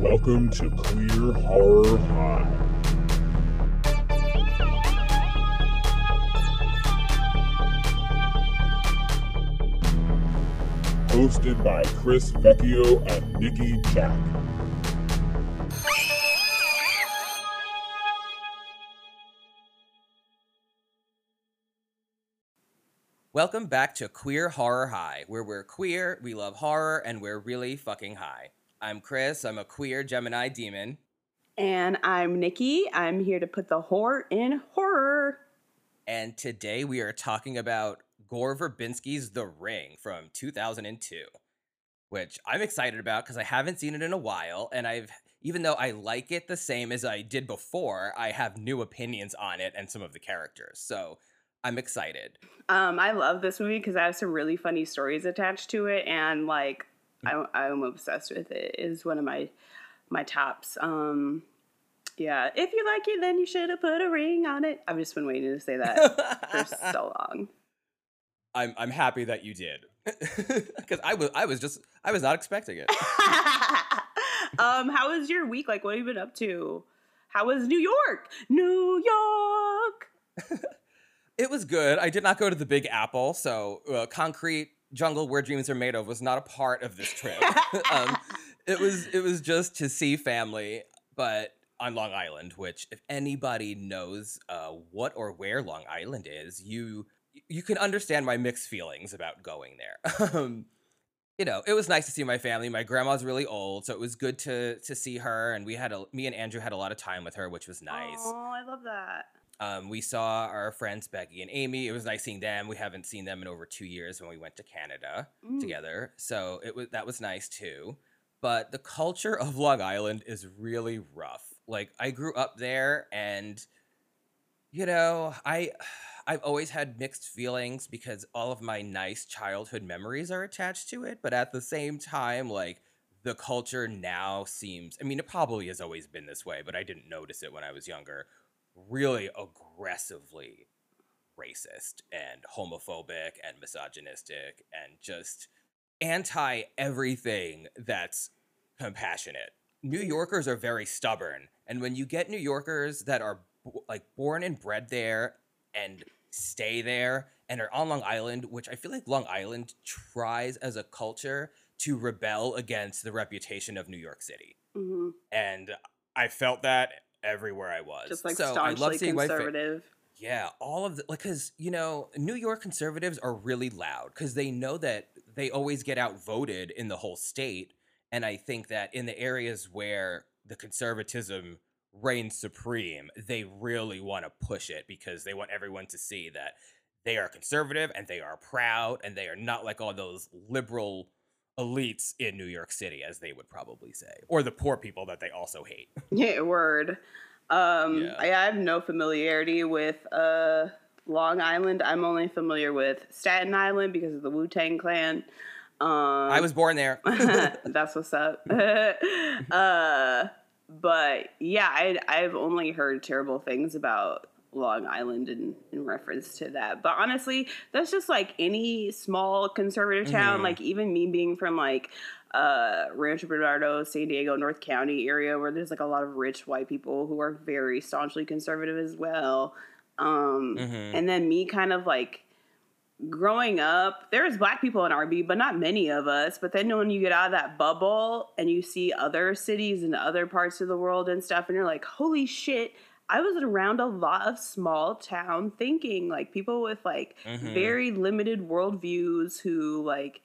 Welcome to Queer Horror High. Hosted by Chris Vecchio and Nikki Jack. Welcome back to Queer Horror High, where we're queer, we love horror, and we're really fucking high. I'm Chris, I'm a queer Gemini demon, And I'm Nikki. I'm here to put the horror in horror. and today we are talking about Gore Verbinski's The Ring from 2002, which I'm excited about because I haven't seen it in a while, and I've even though I like it the same as I did before, I have new opinions on it and some of the characters. So I'm excited. Um, I love this movie because I have some really funny stories attached to it, and like I, I'm obsessed with it. It is one of my my tops. Um, yeah, if you like it, then you should have put a ring on it. I've just been waiting to say that for so long. I'm I'm happy that you did because I was I was just I was not expecting it. um, how was your week? Like, what have you been up to? How was New York? New York. It was good. I did not go to the Big Apple, so uh, concrete jungle where dreams are made of was not a part of this trip. um, it was it was just to see family, but on Long Island. Which, if anybody knows uh, what or where Long Island is, you you can understand my mixed feelings about going there. um, you know, it was nice to see my family. My grandma's really old, so it was good to to see her. And we had a me and Andrew had a lot of time with her, which was nice. Oh, I love that. Um, we saw our friends Becky and Amy. It was nice seeing them. We haven't seen them in over two years when we went to Canada Mm. together, so it was that was nice too. But the culture of Long Island is really rough. Like I grew up there, and you know, I I've always had mixed feelings because all of my nice childhood memories are attached to it. But at the same time, like the culture now seems. I mean, it probably has always been this way, but I didn't notice it when I was younger really aggressively racist and homophobic and misogynistic and just anti everything that's compassionate. New Yorkers are very stubborn, and when you get New Yorkers that are b- like born and bred there and stay there and are on Long Island, which I feel like Long Island tries as a culture to rebel against the reputation of New York City hmm and I felt that everywhere I was. Just like so I staunchly love seeing conservative. yeah, all of the like because you know New York conservatives are really loud because they know that they always get outvoted in the whole state, and I think that in the areas where the conservatism reigns supreme, they really want to push it because they want everyone to see that they are conservative and they are proud and they are not like all those liberal elites in New York City, as they would probably say, or the poor people that they also hate. Yeah, word. Um, Yeah. I have no familiarity with uh, Long Island. I'm only familiar with Staten Island because of the Wu Tang Clan. Um, I was born there. that's what's up. uh, but yeah, I, I've only heard terrible things about Long Island in, in reference to that. But honestly, that's just like any small conservative town. Mhm. Like even me being from like uh Rancho Bernardo, San Diego, North County area where there's like a lot of rich white people who are very staunchly conservative as well. Um Mhm. and then me kind of like growing up, there's black people in RB, but not many of us. But then when you get out of that bubble and you see other cities and other parts of the world and stuff, and you're like, holy shit, I was around a lot of small town thinking, like people with like Mhm. very limited worldviews who like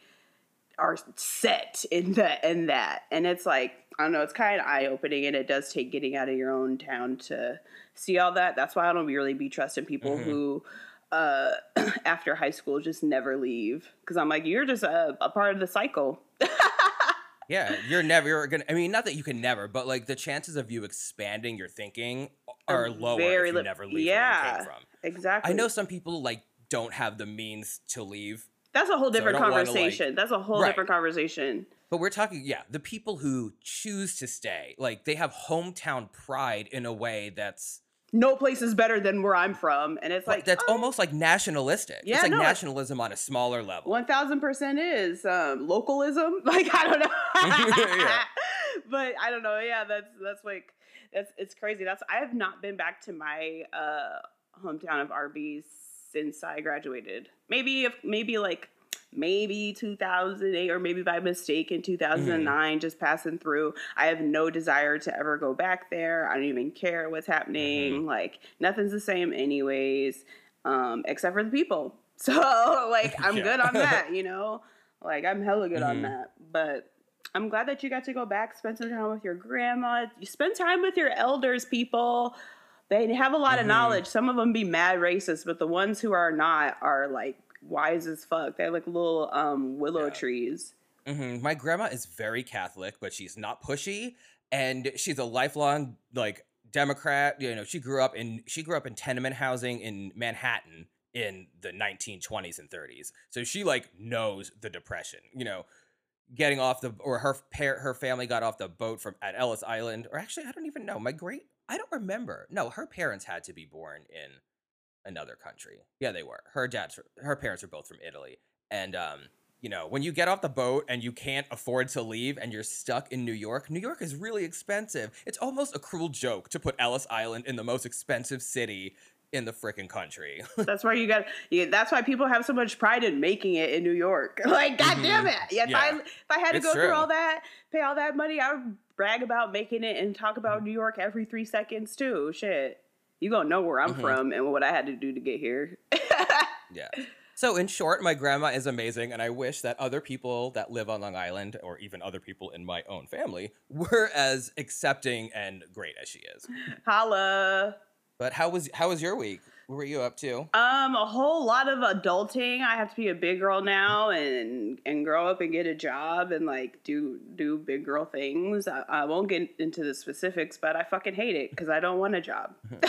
are set in that in that. And it's like, I don't know, it's kind of eye opening and it does take getting out of your own town to see all that. That's why I don't really be trusting people Mhm. who uh after high school just never leave because i'm like you're just a, a part of the cycle Yeah, you're never gonna. I mean, not that you can never, but like the chances of you expanding your thinking are lower very if you li- never leave where you yeah. came from. exactly I know some people like don't have the means to leave, that's a whole different don't wanna, like- conversation that's a whole Right. different conversation but we're talking. Yeah, the people who choose to stay, like they have hometown pride in a way that's no place is better than where i'm from and it's like that's oh, almost like nationalistic. Yeah, it's like no, nationalism on a smaller level. 1000% is um localism like i don't know Yeah. but I don't know. Yeah, that's that's like that's it's crazy. That's I have not been back to my uh hometown of RB since I graduated. Maybe if maybe like maybe 2008 or maybe by mistake in 2009 just passing through i have no desire to ever go back there i don't even care what's happening like nothing's the same anyways um, except for the people so like i'm Yeah. good on that you know like i'm hella good on Mhm. that but i'm glad that you got to go back spend some time with your grandma you spend time with your elders people they have a lot of Mhm. knowledge some of them be mad racist but the ones who are not are like wise as fuck they're like little um willow Yeah. trees hmm My grandma is very Catholic, but she's not pushy, and she's a lifelong like Democrat. You know, she grew up in she grew up in tenement housing in Manhattan in the 1920s and 30s. So she like knows the depression. You know, getting off the or her par- her family got off the boat from at Ellis Island, or actually I don't even know. My great I don't remember. No, her parents had to be born in another country. Yeah, they were. Her dad's her parents are both from Italy. And um, you know, when you get off the boat and you can't afford to leave and you're stuck in New York, New York is really expensive. It's almost a cruel joke to put Ellis Island in the most expensive city in the frickin' country. that's why you got you, that's why people have so much pride in making it in new york like god damn it if i Yeah. if i had to It's go true. through all that pay all that money i would brag about making it and talk Mm-hmm. about new york every three seconds too shit you gonna know where i'm Mhm. from and what i had to do to get here Yeah. So, in short, my grandma is amazing, and I wish that other people that live on Long Island, or even other people in my own family, were as accepting and great as she is. holla But how was how was your week? What were you up to? Um, a whole lot of adulting. I have to be a big girl now and and grow up and get a job and like do do big girl things. I, I won't get into the specifics, but I fucking hate it because I don't want a job.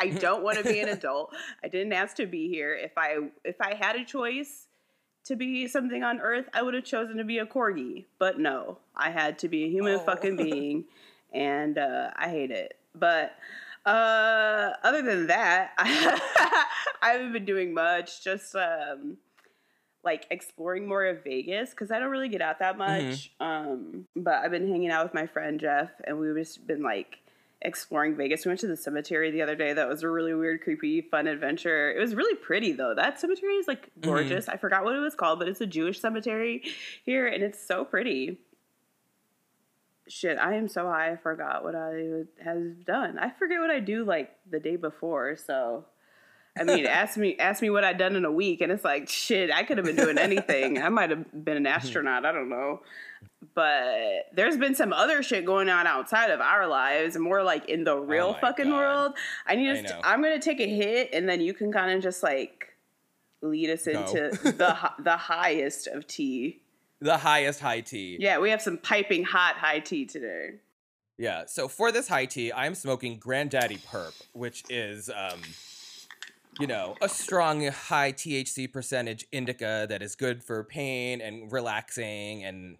I don't want to be an adult. I didn't ask to be here. If I if I had a choice to be something on Earth, I would have chosen to be a corgi. But no, I had to be a human Oh. fucking being, and uh, I hate it. But uh, other than that, I haven't been doing much. Just um, like exploring more of Vegas because I don't really get out that much. Um, but I've been hanging out with my friend Jeff, and we've just been like exploring Vegas. We went to the cemetery the other day. That was a really weird, creepy, fun adventure. It was really pretty though. That cemetery is like gorgeous. I forgot what it was called, but it's a Jewish cemetery here, and it's so pretty. Shit, I am so high. I forgot what I has done. I forget what I do like the day before. So, I mean, ask me ask me what I'd done in a week, and it's like shit. I could have been doing anything. I might have been an astronaut. I don't know. But there's been some other shit going on outside of our lives, more like in the real Oh fucking God. world. I need I. To, I'm gonna take a hit, and then you can kind of just like lead us Go. into the the highest of tea. The highest high tea. Yeah, we have some piping hot high tea today. Yeah. So for this high tea, I'm smoking Granddaddy Perp, which is, um, you know, a strong high THC percentage indica that is good for pain and relaxing, and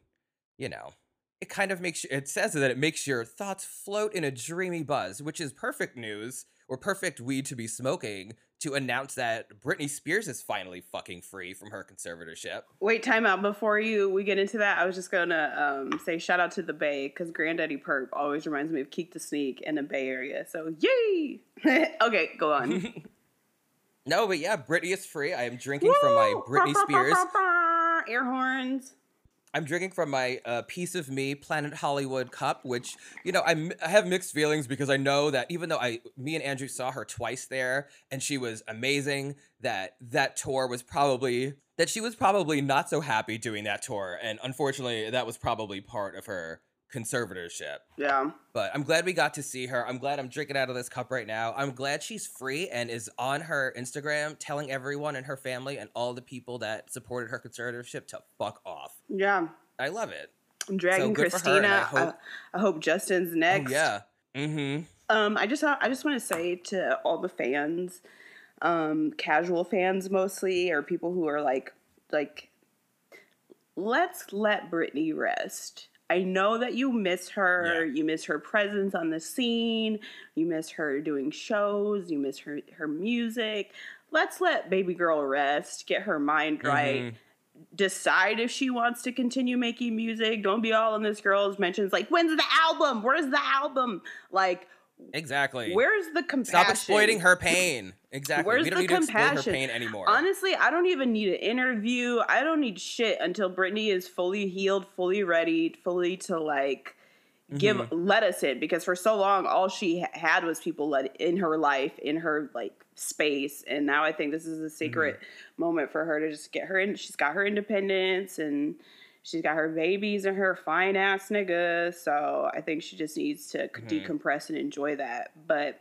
you know, it kind of makes it says that it makes your thoughts float in a dreamy buzz, which is perfect news or perfect weed to be smoking to announce that Britney Spears is finally fucking free from her conservatorship. Wait, time out before you we get into that. I was just gonna um, say shout out to the Bay because Granddaddy Perp always reminds me of Keak the Sneak in the Bay Area. So yay! okay, go on. No, but yeah, Britney is free. I am drinking from my Britney Spears. air horns. I'm drinking from my uh, Piece of Me Planet Hollywood cup, which you know I'm, I have mixed feelings because I know that even though I, me and Andrew saw her twice there and she was amazing, that that tour was probably that she was probably not so happy doing that tour, and unfortunately that was probably part of her conservatorship. Yeah. But I'm glad we got to see her. I'm glad I'm drinking out of this cup right now. I'm glad she's free and is on her Instagram telling everyone in her family and all the people that supported her conservatorship to fuck off. Yeah. I love it. I'm dragging good for her, and Christina. I hope- I, hope Justin's next. Oh yeah. Mm-hmm. Um, I just I just want to say to all the fans, um, casual fans mostly, or people who are like like, let's let Britney rest. I know that you miss her. Yeah. You miss her presence on the scene. You miss her doing shows. You miss her her music. Let's let baby girl rest. Get her mind right. Mhm. decide if she wants to continue making music. Don't be all in this girl's mentions like, when's the album? Where's the album? Like, Exactly. where's the compassion? Stop exploiting her pain. Exactly. Where's we don't the need to exploit her compassion? pain anymore. Honestly, I don't even need an interview. I don't need shit until Britney is fully healed, fully ready, fully to like give Mm-hmm. let us in because for so long all she had was people let in her life in her like space and now i think this is a sacred Mm-hmm. moment for her to just get her in she's got her independence and she's got her babies and her fine ass nigga so i think she just needs to Mm-hmm. decompress and enjoy that but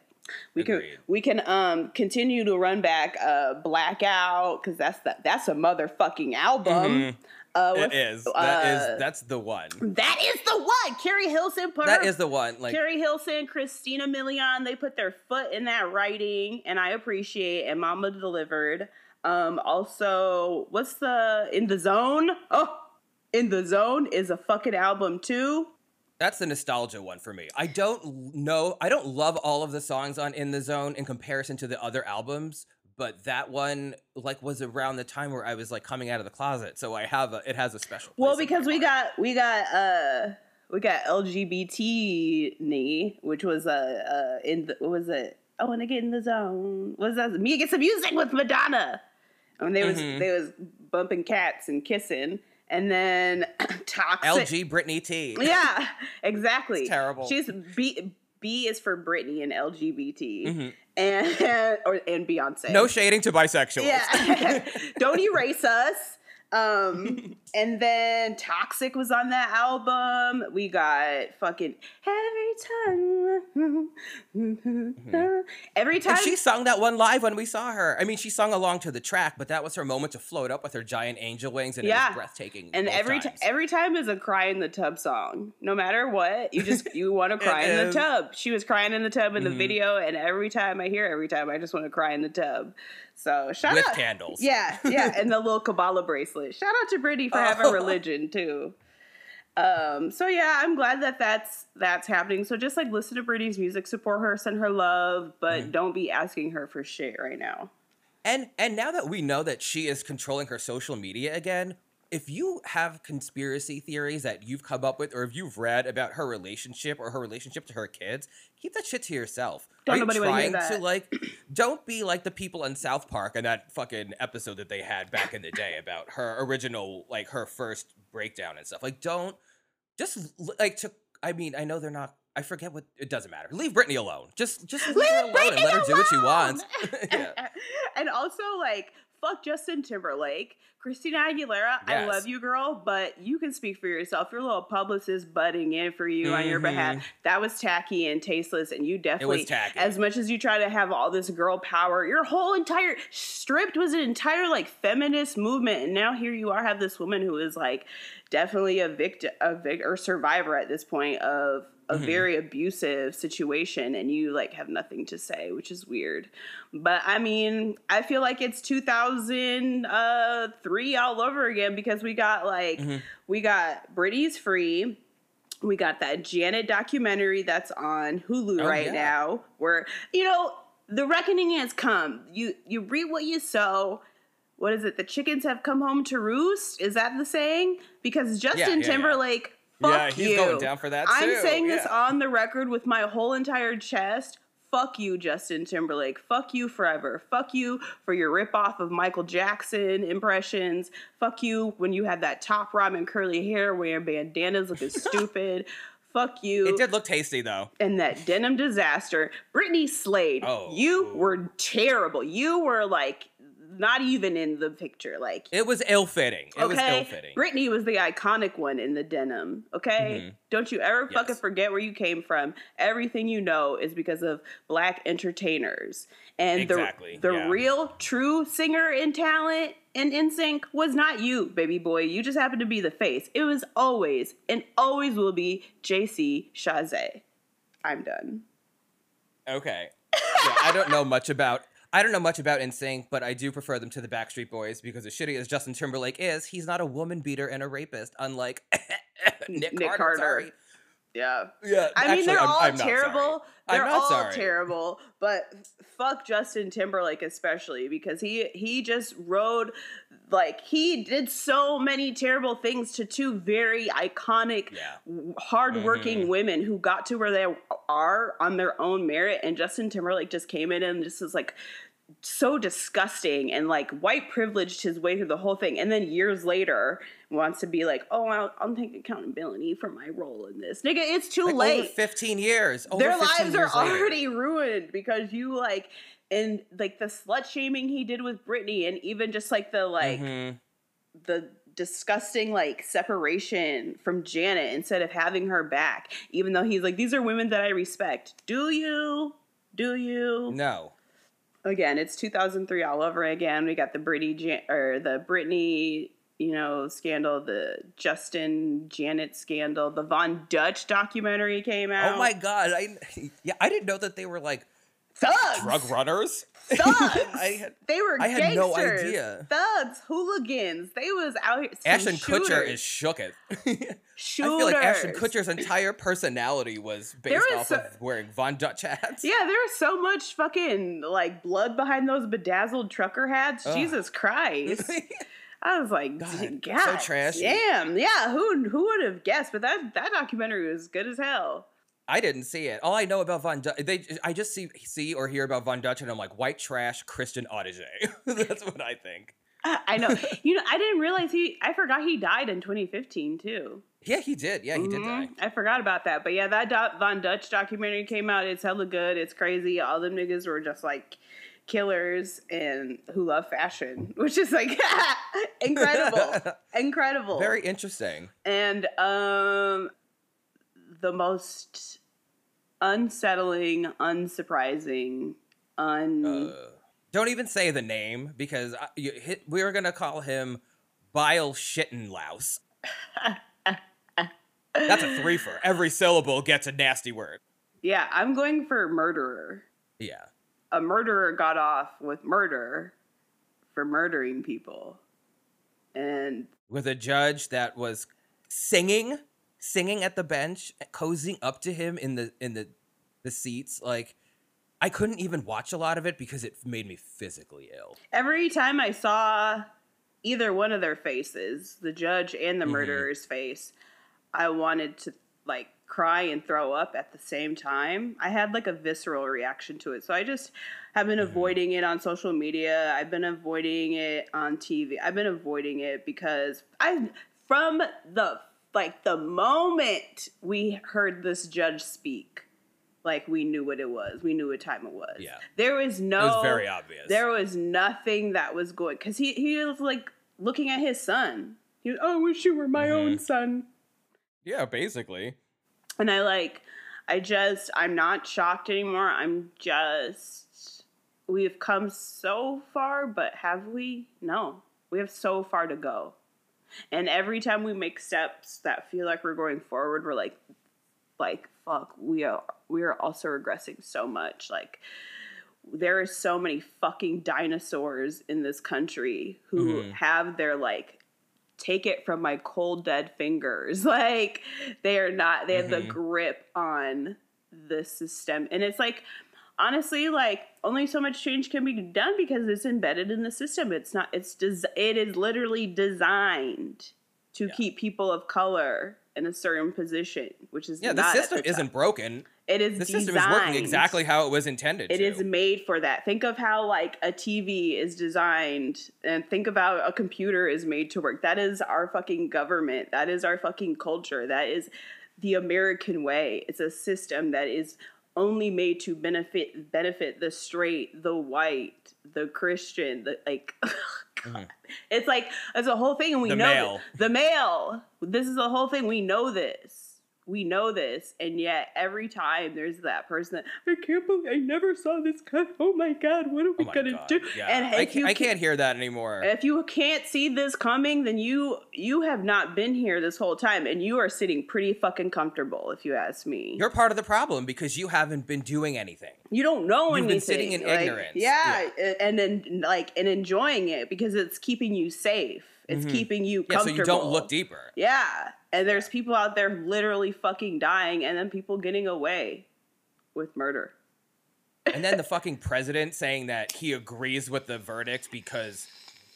we can we can um continue to run back uh blackout because that's the, that's a motherfucking album uh it what's- is. That uh, is. That's the one. that is the one. Keri Hilson put That her, is the one. Like Keri Hilson, Christina Milian. They put their foot in that writing, and I appreciate. And Mama delivered. Um, also, what's the in the zone? Oh, in the zone is a fucking album too. That's the nostalgia one for me. I don't know. I don't love all of the songs on In the Zone in comparison to the other albums, but that one like was around the time where I was like coming out of the closet, so I have a. It has a special. Well, because we got we got uh we got LGBT knee, which was uh, uh in the what was it? I want to get in the zone. What was that? Me get some music with Madonna. I And they was Mhm. they was bumping cats and kissing, and then toxic. LG Britney T. Yeah, exactly. Terrible. She's B. B is for Britney and LGBT, Mhm. and or and Beyonce. No shading to bisexuals. Yeah. Don't erase us. Um, and then Toxic was on that album. We got fucking every time. Every time. And she sung that one live when we saw her. I mean, she sung along to the track, but that was her moment to float up with her giant angel wings, and it Yeah. was breathtaking. and every every time is a cry in the tub song. No matter what, you just you want to cry in the tub. She was crying in the tub in the Mhm. video, and every time I hear, every time I just want to cry in the tub. So shout with out, candles. Yeah, yeah, and the little Kabbalah bracelet. Shout out to Britney for having Oh. religion too. Um, so yeah, I'm glad that that's that's happening. So just like listen to Britney's music, support her, send her love, but Mm-hmm. don't be asking her for shit right now. And and now that we know that she is controlling her social media again, if you have conspiracy theories that you've come up with or if you've read about her relationship or her relationship to her kids, keep that shit to yourself. Don't Are you nobody wanna hear trying to like don't be like the people in South Park and that fucking episode that they had back in the day about her original like her first breakdown and stuff. Like don't just like to I mean, I know they're not I forget what it doesn't matter. Leave Britney alone. Just just leave, her alone and let her do what she wants. yeah. and also like fuck Justin Timberlake, Christina Aguilera. I love you, girl, but you can speak for yourself. Your little publicist butting in for you on your behalf. Mhm. That was tacky and tasteless, and you definitely, as much as you try to have all this girl power, your whole entire stripped was an entire like feminist movement, and now here you are, have this woman who is like definitely a victim, a vic- or survivor at this point of a Mhm. very abusive situation and you like have nothing to say which is weird but i mean i feel like it's 2003 all over again because we got like Mhm. we got Britney's free we got that janet documentary that's on hulu Oh, right yeah. now where you know the reckoning has come you you reap what you sow what is it the chickens have come home to roost is that the saying because justin yeah, yeah. timberlake fuck yeah, he's you going down for that Too. I'm saying this on the record with my whole entire chest. Fuck you, Justin Timberlake. Fuck you forever. Fuck you for your ripoff of Michael Jackson impressions. Fuck you when you had that top ramen curly hair wearing bandanas looking stupid. Fuck you It did look tasty though. and that denim disaster. Britney Slade, Oh. you were terrible. You were like not even in the picture. Like It was ill fitting. It was okay, ill fitting. Britney was the iconic one in the denim. Okay, Mhm. don't you ever fucking Yes. forget where you came from. Everything you know is because of black entertainers, and Exactly, the the yeah. real true singer in talent and in NSYNC was not you, baby boy. You just happened to be the face. It was always and always will be JC Chasez. I'm done. Okay. Yeah, I don't know much about I don't know much about NSYNC, but I do prefer them to the Backstreet Boys because as shitty as Justin Timberlake is, he's not a woman beater and a rapist, unlike Nick, Nick Carter. Carter. Sorry. Yeah. Yeah, I mean, they're I'm- all I'm not sorry. terrible. I'm They're not all sorry. terrible, but fuck Justin Timberlake especially because he he just rode like he did so many terrible things to two very iconic, Yeah. hardworking Mhm. women who got to where they are on their own merit, and Justin Timberlake just came in and just was like so disgusting and like white privileged his way through the whole thing and then years later wants to be like oh i'll, I'll take accountability for my role in this nigga it's too Like, late Over 15 years. Their 15 lives are later. already ruined because you like and like the slut shaming he did with Britney and even just like the like Mhm. the disgusting like separation from Janet instead of having her back even though he's like these are women that I respect do you do you No. again it's 2003 all over again we got the Britney Jan- or the Britney you know scandal the Justin Janet scandal the Von Dutch documentary came out Oh my god. I yeah, I didn't know that they were like thugs drug runners. thugs. I had, they were I had no gangsters, idea. Thugs, hooligans. They was out here. some Ashton Kutcher is shook it. I feel like Ashton Kutcher's entire personality was based off was of wearing Von Dutch hats. Yeah, there was so much fucking like blood behind those bedazzled trucker hats. Ugh. Jesus Christ. I was like, God, God, so trashy. Damn, yeah. Who who would have guessed? But that that documentary was good as hell. I didn't see it. All I know about Von Dutch, they I just see see or hear about Von Dutch, and I'm like white trash Christian Audigier. That's what I think. I I know. you know, I didn't realize he. I forgot he died in 2015 too. Yeah, he did. Yeah, he did die. Mhm. I forgot about that. But yeah, that Do- Von Dutch documentary came out. It's hella good. It's crazy. All them niggas were just like killers and who love fashion, which is like incredible. incredible. Very interesting. and um the most unsettling, unsurprising, un Uh, don't even say the name because I, you hit, we were gonna call him Bile Shittenlouse. That's a three for every syllable gets a nasty word. Yeah, I'm going for murderer. Yeah. A murderer got off with murder for murdering people. And with a judge that was singing singing at the bench cozying up to him in the in the the seats like i couldn't even watch a lot of it because it made me physically ill every time I saw either one of their faces, the judge and the Mhm. murderer's face, I wanted to like cry and throw up at the same time. I had like a visceral reaction to it. So I just have been Mhm. avoiding it on social media. I've been avoiding it on TV. I've been avoiding it because I from the like the moment we heard this judge speak, like we knew what it was. We knew what time it was. Yeah. There was no it was very obvious there was nothing that was going because he he was like looking at his son. He was, oh, I wish you were my own Mhm. son. yeah basically And I like, I just, I'm not shocked anymore. I'm just, we have come so far, but have we? No, we have so far to go. And every time we make steps that feel like we're going forward, we're like, like fuck, we are we are also regressing so much. Like there are so many fucking dinosaurs in this country who Mhm. have their like take it from my cold dead fingers. Like they are not they have the Mhm. grip on the system. And it's like honestly like only so much change can be done because it's embedded in the system. It's not it's des- it is literally designed to Yeah. keep people of color in a certain position, which is yeah the system isn't broken It is the system is working exactly how it was intended It to is made for that. Think of how like a TV is designed and think of how a computer is made to work. That is our fucking government. That is our fucking culture. That is the American way. It's a system that is only made to benefit benefit the straight, the white, the Christian, the like Mhm. it's like it's a whole thing and we The know male. th- the male. This is a whole thing. We know this. We know this, and yet every time there's that person that I can't believe I never saw this cut. Oh my god, what are oh we my gonna God. do? yeah And I, can't, I can't hear that anymore if you can't see this coming, then you you have not been here this whole time, and you are sitting pretty fucking comfortable, if you ask me. you're part of the problem because you haven't been doing anything you don't know anything. You've anything. been sitting in like, ignorance. Yeah, and then like and enjoying it because it's keeping you safe. It's Mhm. keeping you Yeah, so comfortable. you don't look deeper. Yeah. And there's people out there literally fucking dying and then people getting away with murder. And then the fucking president saying that he agrees with the verdict because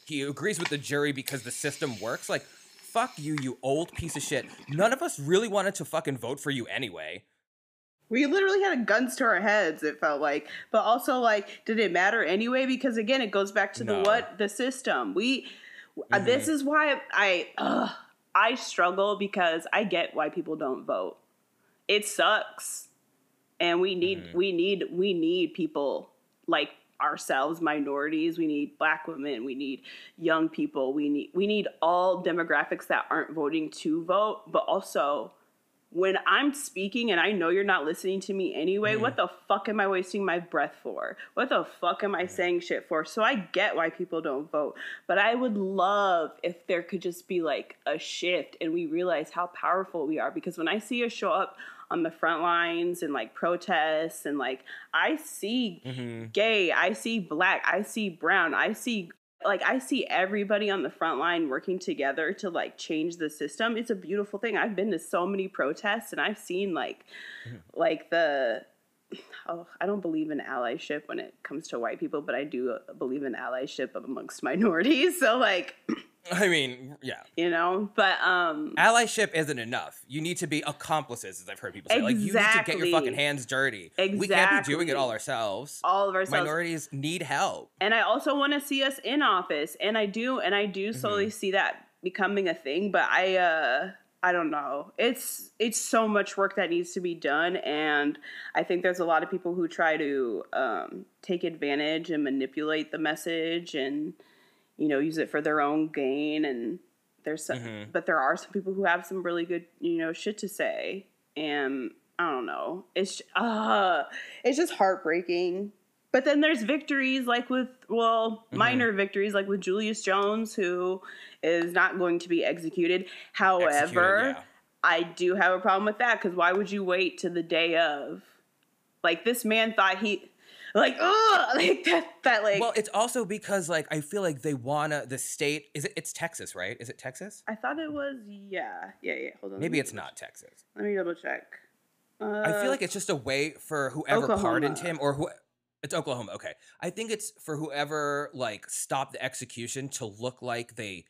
he agrees with the jury because the system works. Like, fuck you, you old piece of shit. None of us really wanted to fucking vote for you anyway. We literally had guns to our heads, it felt like. But also, like, did it matter anyway? Because again, it goes back to the No. what? The system. We, uh, this is why I, ugh, I struggle because I get why people don't vote. It sucks. And we need, mm-hmm. we need, we need people like ourselves, minorities. We need black women. We need young people. We need, we need all demographics that aren't voting to vote, but also when I'm speaking and I know you're not listening to me anyway, what the fuck am I wasting my breath for? What the fuck am I saying shit for? So I get why people don't vote, but I would love if there could just be like a shift and we realize how powerful we are because when I see us show up on the front lines and like protests and like I see Mm-hmm. gay, I see black, I see brown, I see like I see everybody on the front line working together to like change the system. It's a beautiful thing. I've been to so many protests and I've seen like like the oh, I don't believe in allyship when it comes to white people, but I do believe in allyship amongst minorities. So like, I mean, yeah. you know, but um Allyship isn't enough. You need to be accomplices, as I've heard people say. Like, you need to get your fucking hands dirty. Exactly. We can't be doing it all ourselves. all of ourselves Minorities need help. and I also want to see us in office, and I do, and I do Mm-hmm. slowly see that becoming a thing. But I, uh, I don't know. It's it's so much work that needs to be done, and I think there's a lot of people who try to um, take advantage and manipulate the message, and you know, use it for their own gain. And there's some, Mhm. but there are some people who have some really good, you know, shit to say, and I don't know. It's uh it's just heartbreaking. But then there's victories like with well, Mm-hmm. minor victories like with Julius Jones who is not going to be executed. However, Executed, yeah. I do have a problem with that cuz why would you wait to the day of? Like this man thought he like oh like that that like Well, it's also because like I feel like they wanna the state is it it's Texas, right? Is it Texas? I thought it was yeah. Yeah, yeah. Hold on. Maybe it's double- not Texas. Let me double check. Uh, I feel like it's just a way for whoever Oklahoma. pardoned him or who it's Oklahoma. Okay. I think it's for whoever like stopped the execution to look like they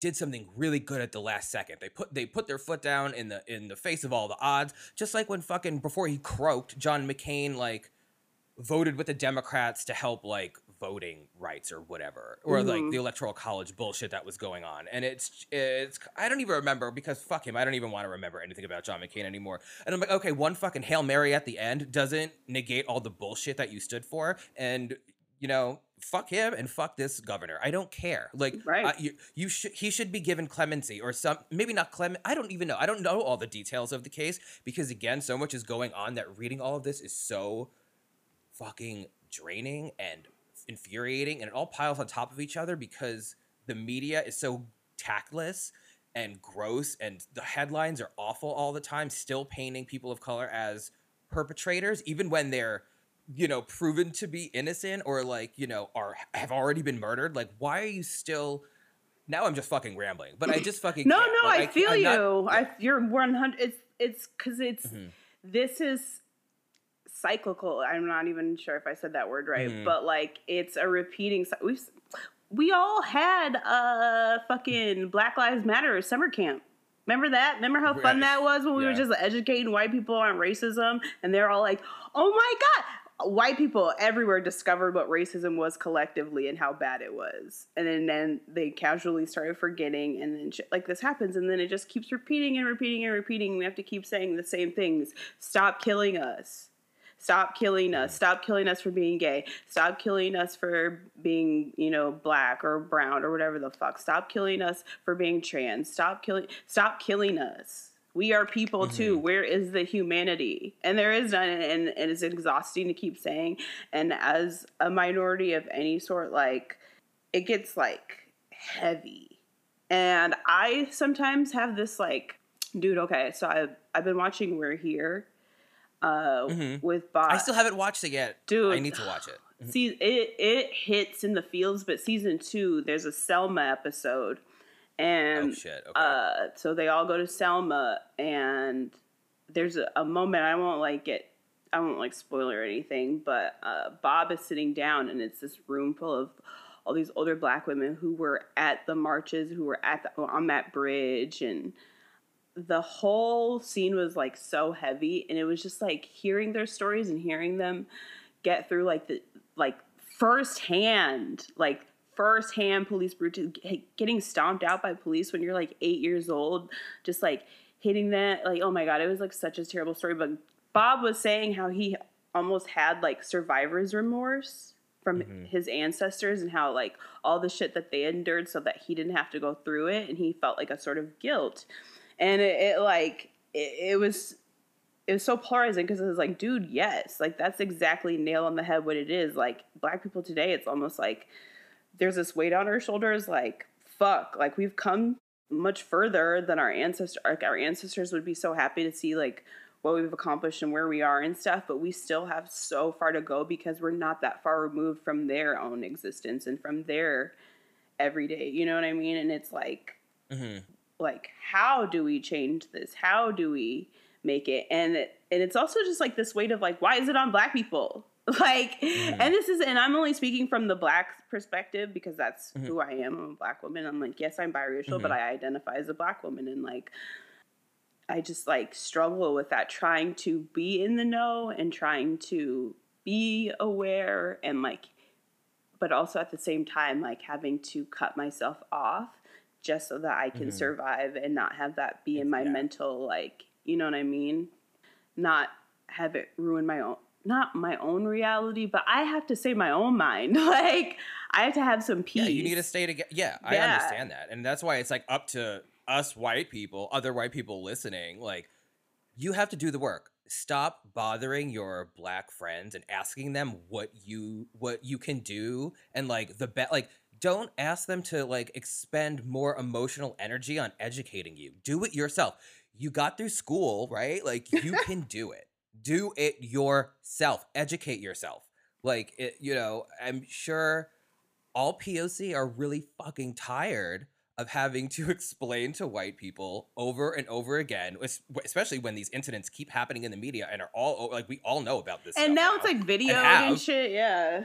did something really good at the last second. They put they put their foot down in the in the face of all the odds, just like when fucking before he croaked, John McCain like voted with the Democrats to help like voting rights or whatever, or like Mhm. the electoral college bullshit that was going on. And it's it's I don't even remember because fuck him, I don't even want to remember anything about John McCain anymore. And I'm like, okay, one fucking hail mary at the end doesn't negate all the bullshit that you stood for, and you know. Fuck him and fuck this governor. I don't care. Like, Right. you, you should he should be given clemency or some maybe not clement. I don't even know. I don't know all the details of the case because again, so much is going on that reading all of this is so fucking draining and infuriating and it all piles on top of each other because the media is so tactless and gross and the headlines are awful all the time still painting people of color as perpetrators even when they're you know proven to be innocent or like you know are have already been murdered like why are you still now i'm just fucking rambling but i just fucking No, can't. no, Like, I feel I'm you. not- I you're 100 it's it's cuz it's Mhm. this is cyclical. I'm not even sure if I said that word right, Mhm. but like it's a repeating we we all had a fucking Black Lives Matter summer camp. Remember that? Remember how fun Right. that was when we were just educating white people on racism and they're all like, "Oh my god, white people everywhere discovered what racism was collectively and how bad it was. And then, then they casually started forgetting, and then shit like this happens, and then it just keeps repeating and repeating and repeating. We have to keep saying the same things. Stop killing us. Stop killing us. Stop killing us for being gay. Stop killing us for being, you know, black or brown or whatever the fuck. Stop killing us for being trans. Stop killing stop killing us. We are people too. Mm-hmm. Where is the humanity? And there is none and, and it's exhausting to keep saying. And as a minority of any sort, like it gets like heavy. And I sometimes have this like, dude, okay, so I've I've been watching We're Here uh Mhm. with Bob. I still haven't watched it yet. Dude. I need to watch it. See, it it hits in the fields, but season two, there's a Selma episode, And oh shit. Okay. uh, so they all go to Selma, and there's a, a moment I won't like it, I won't like spoil or anything, but uh, Bob is sitting down, and it's this room full of all these older black women who were at the marches, who were at the, on that bridge, and the whole scene was like so heavy, and it was just like hearing their stories and hearing them get through like the like firsthand, like firsthand police brutality, getting stomped out by police when you're like eight years old, just like hitting that. Like, oh my god, it was like such a terrible story. But Bob was saying how he almost had like survivor's remorse from Mhm. his ancestors and how like all the shit that they endured so that he didn't have to go through it and he felt like a sort of guilt and it, it like it, it was it was so polarizing because it was like dude yes like that's exactly nail on the head what it is. Like black people today it's almost like there's this weight on our shoulders like fuck like we've come much further than our ancestors like our ancestors would be so happy to see like what we've accomplished and where we are and stuff but we still have so far to go because we're not that far removed from their own existence and from their everyday you know what i mean? And it's like hmm like how do we change this how do we make it and it, and it's also just like this weight of like why is it on black people like Mhm. and this is and i'm only speaking from the black perspective because that's Mhm. who i am i'm a black woman i'm like yes i'm biracial but Mhm. i identify as a black woman and like i just like struggle with that trying to be in the know and trying to be aware and like but also at the same time like having to cut myself off just so that I can Mhm. survive and not have that be in my Yeah. mental like you know what I mean not have it ruin my own not my own reality but I have to say my own mind like I have to have some peace Yeah, you need to stay together. Yeah, I Yeah. understand that, and that's why it's like up to us white people, other white people listening. Like, you have to do the work. Stop bothering your black friends and asking them what you what you can do, and like the bet. Like, don't ask them to like expend more emotional energy on educating you. Do it yourself. You got through school, right? Like, you can do it. Do it yourself. Educate yourself. Like, it. You know, I'm sure all POC are really fucking tired of having to explain to white people over and over again, especially when these incidents keep happening in the media and are all like we all know about this. and stuff now it's like video have. and shit yeah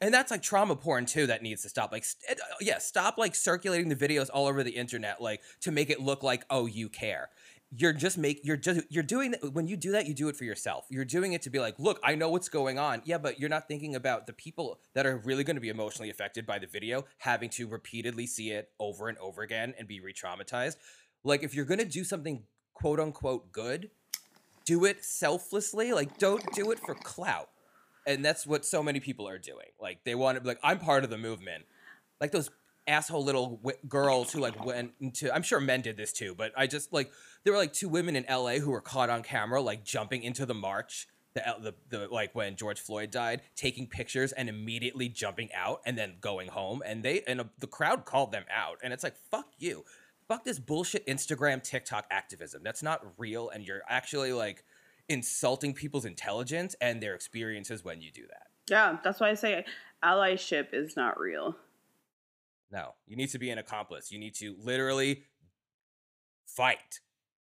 and that's like trauma porn too that needs to stop. Like, st- uh, yeah, stop like circulating the videos all over the internet, like to make it look like oh you care. You're just make you're just you're doing when you do that you do it for yourself. You're doing it to be like, look, I know what's going on. Yeah, but you're not thinking about the people that are really going to be emotionally affected by the video, having to repeatedly see it over and over again and be re-traumatized. Like if you're going to do something quote unquote good, do it selflessly. Like don't do it for clout and that's what so many people are doing. Like they want to be like, I'm part of the movement. Like those asshole little w- girls who like went into. I'm sure men did this too, but I just like there were like two women in L.A. who were caught on camera like jumping into the march. The, the, the like when George Floyd died, taking pictures and immediately jumping out and then going home, and they and uh, the crowd called them out, and it's like fuck you, fuck this bullshit Instagram TikTok activism. That's not real, and you're actually like insulting people's intelligence and their experiences when you do that. yeah that's why I say allyship is not real No, you need to be an accomplice. You need to literally fight.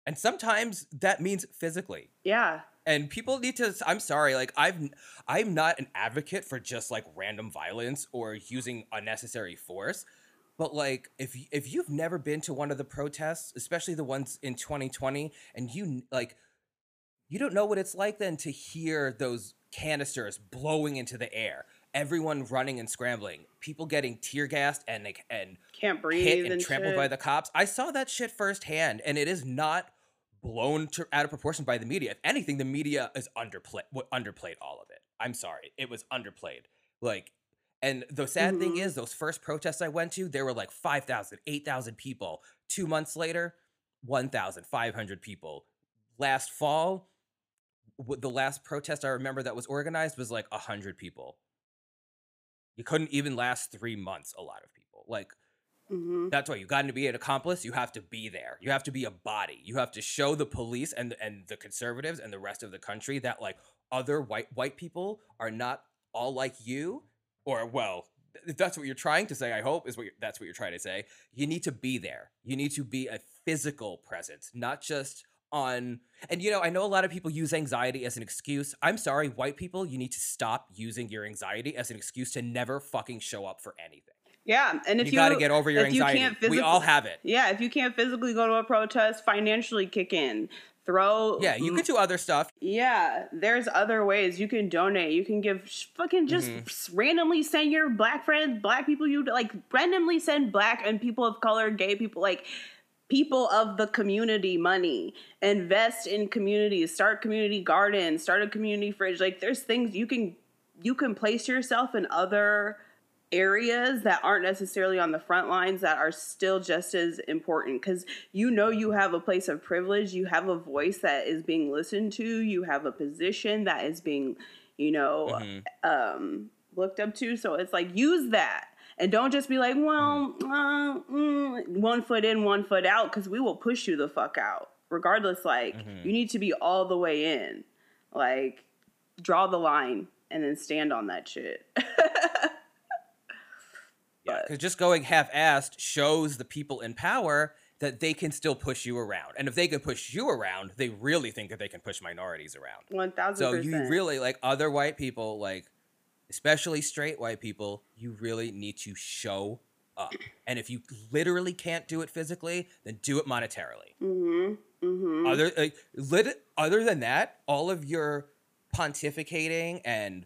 And sometimes that means physically. yeah And people need to I'm sorry, like I've I'm not an advocate for just like random violence or using unnecessary force. But like if if you've never been to one of the protests, especially the ones in 2020 and you like you don't know what it's like then to hear those canisters blowing into the air, everyone running and scrambling, people getting tear gassed and like and can't breathe hit and, and trampled shit. by the cops. I saw that shit firsthand, and it is not blown to, out of proportion by the media. If anything, the media is underplay w- underplayed all of it. I'm sorry, it was underplayed. Like, and the sad thing Mhm. is, those first protests I went to, there were like 5,000, 8,000 people. Two months later, 1,500 people. Last fall, the last protest I remember that was organized was like 100 people. You couldn't even last three months, a lot of people. Like, Mhm. that's why you got to be an accomplice. You have to be there. You have to be a body. You have to show the police and and the conservatives and the rest of the country that like other white white people are not all like you, or well, if that's what you're trying to say, I hope is what you're, that's what you're trying to say. You need to be there. You need to be a physical presence, not just on. And you know, I know a lot of people use anxiety as an excuse. I'm sorry, white people, you need to stop using your anxiety as an excuse to never fucking show up for anything. Yeah, and if you, you, got to get over your you anxiety. can't we all have it. Yeah, if you can't physically go to a protest, financially kick in. Throw. Yeah, you could do other stuff. Yeah, there's other ways you can donate. You can give fucking just Mhm. randomly send your black friends, black people you like randomly send black and people of color, gay people like people of the community money. Invest in communities, start community gardens, start a community fridge. Like there's things you can you can place yourself in other areas that aren't necessarily on the front lines that are still just as important because you know you have a place of privilege you have a voice that is being listened to you have a position that is being you know Mhm. um looked up to so it's like use that and don't just be like well uh, mm, one foot in one foot out because we will push you the fuck out. Regardless like Mhm. you need to be all the way in. Like draw the line and then stand on that shit. Yeah, because just going half-assed shows the people in power that they can still push you around, and if they can push you around, they really think that they can push minorities around. One thousand So you really like other white people, like especially straight white people. You really need to show up, and if you literally can't do it physically, then do it monetarily. Mm-hmm. Mm-hmm. Other like, lit- other than that, all of your pontificating and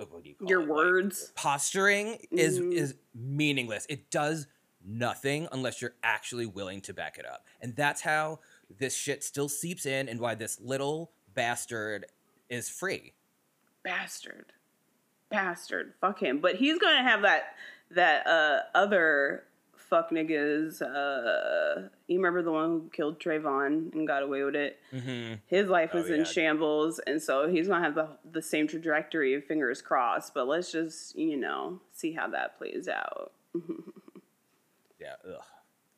uh, what do you call Your it, like, words. posturing is Mhm. is meaningless. It does nothing unless you're actually willing to back it up. And that's how this shit still seeps in and why this little bastard is free. Bastard. Bastard. Fuck him. But he's gonna have that that uh other fuck niggas uh you remember the one who killed Trayvon and got away with it? Mm-hmm. His life Oh, was in yeah. shambles and so he's gonna have the the same trajectory, fingers crossed. But let's just, you know, see how that plays out. Yeah. Ugh.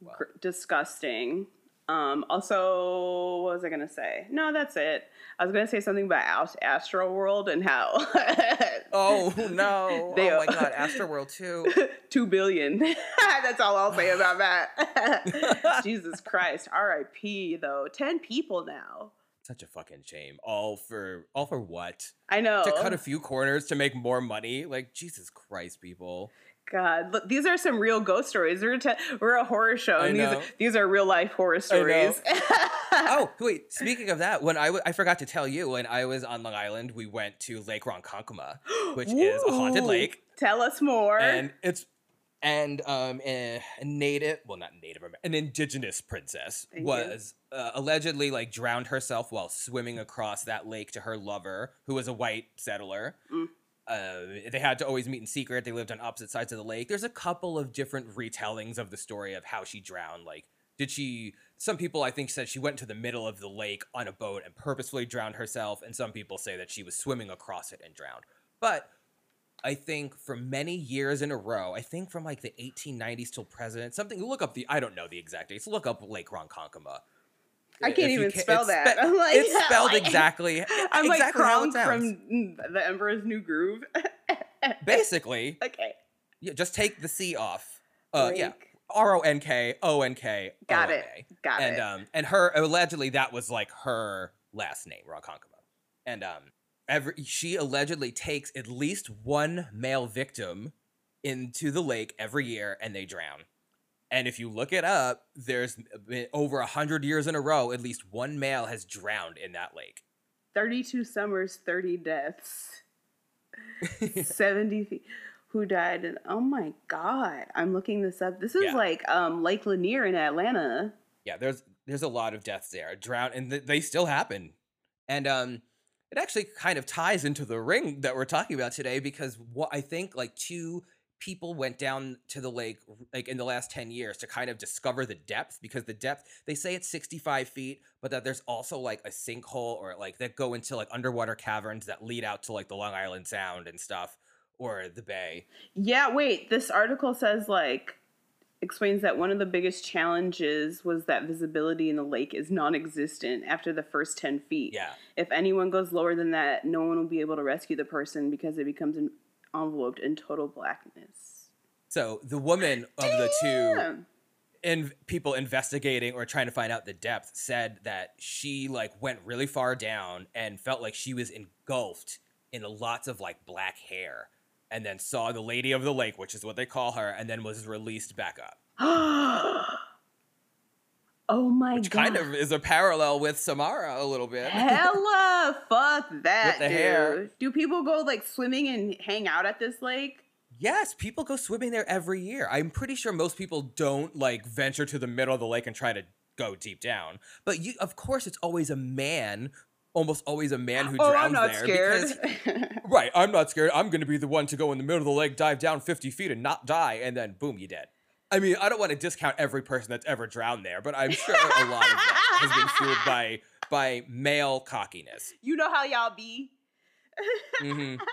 Wow. Gr- disgusting. Um, also, what was I gonna say? No, that's it. I was gonna say something about Ast- Astro World and how Oh no! They- oh my god, Astro World 2. two billion. that's all I'll say about that. Jesus Christ, R.I.P. Though, ten people now. Such a fucking shame. All for all for what? I know. To cut a few corners to make more money? Like Jesus Christ, people. God, look, these are some real ghost stories. We're, te- we're a horror show, and these these are real life horror stories. oh wait speaking of that when I w- I forgot to tell you when i was on long island we went to lake ronkonkoma which is a haunted lake Tell us more. and it's and um a native well not native an indigenous princess Thank was uh, allegedly like drowned herself while swimming across that lake to her lover who was a white settler Mm. Uh, they had to always meet in secret they lived on opposite sides of the lake there's a couple of different retellings of the story of how she drowned like did she some people i think said she went to the middle of the lake on a boat and purposefully drowned herself and some people say that she was swimming across it and drowned but I think for many years in a row, I think from like the 1890s till present, something look up the I don't know the exact dates. Look up Lake Ronkonkoma. I can't even ca- spell that. spe- I'm like- it's spelled like- exactly. I'm exactly like it from The Emperor's New Groove. Basically, okay, yeah, just take the C off. Uh, yeah, R O N K O N K. got it, got and it. um and her allegedly that was like her last name Ronkonkoma. and um every she allegedly takes at least one male victim into the lake every year and they drown and if you look it up there's been over a hundred years in a row at least one male has drowned in that lake 32 summers, 30 deaths, 70 feet. Who died? And oh my god, I'm looking this up. This is Yeah. like um Lake Lanier in Atlanta. yeah there's there's a lot of deaths there drown and th- they still happen and um it actually kind of ties into the ring that we're talking about today because what i think like two people went down to the lake like in the last 10 years to kind of discover the depth because the depth they say it's 65 feet but that there's also like a sinkhole or like that go into like underwater caverns that lead out to like the long island sound and stuff or the bay Yeah, wait. This article says like explains that one of the biggest challenges was that visibility in the lake is non-existent after the first 10 feet. yeah If anyone goes lower than that, no one will be able to rescue the person because it becomes en- enveloped in total blackness. So the woman of the two in people investigating or trying to find out the depth said that she like went really far down and felt like she was engulfed in lots of like black hair and then saw the lady of the lake which is what they call her and then was released back up oh my god. which god. kind of is a parallel with samara a little bit Hella fuck that, the dude. hair. Do people go like swimming and hang out at this lake? yes people go swimming there every year i'm pretty sure most people don't like venture to the middle of the lake and try to go deep down but you of course it's always a man almost always a man who oh, drowns I'm not there scared. because Right, I'm not scared. I'm going to be the one to go in the middle of the lake, dive down 50 feet, and not die, and then boom, you're dead. I mean, I don't want to discount every person that's ever drowned there, but I'm sure a lot of that has been fueled by by male cockiness. you know how y'all be. hmm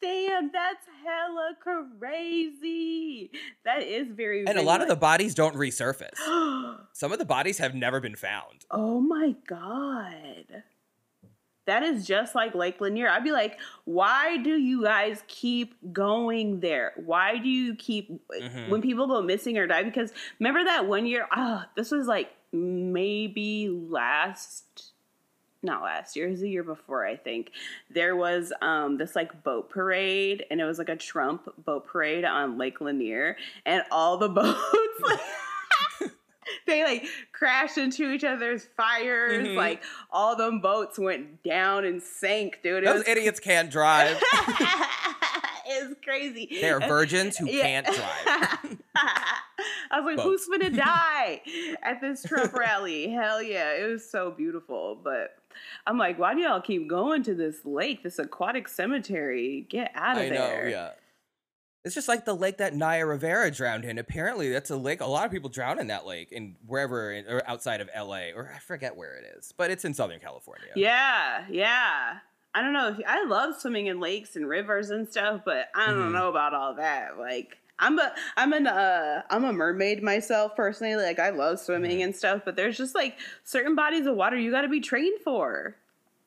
Damn, that's hella crazy. That is very. And a lot of the bodies don't resurface. Some of the bodies have never been found. oh my god. That is just like Lake Lanier. I'd be like, why do you guys keep going there? Why do you keep Mhm. when people go missing or die? Because remember that one year, ah, this was like maybe last not last year, it was the year before, I think. There was um this like boat parade and it was like a Trump boat parade on Lake Lanier and all the boats like they like crashed into each other's fires. Mhm. Like all them boats went down and sank, dude. It Those was idiots can't drive. it's crazy. They are virgins who yeah. can't drive. I was like, Both. who's gonna die at this Trump rally? Hell yeah, it was so beautiful. But I'm like, why do y'all keep going to this lake, this aquatic cemetery? Get out of I know, there. yeah. It's just like the lake that Naya Rivera drowned in. Apparently, that's a lake. A lot of people drown in that lake, in wherever, in, or outside of LA, or I forget where it is, but it's in Southern California. Yeah, yeah. I don't know if I love swimming in lakes and rivers and stuff, but I don't Mhm. know about all that. Like I'm a I'm an uh I'm a mermaid myself personally. Like I love swimming Mhm. and stuff, but there's just like certain bodies of water you got to be trained for,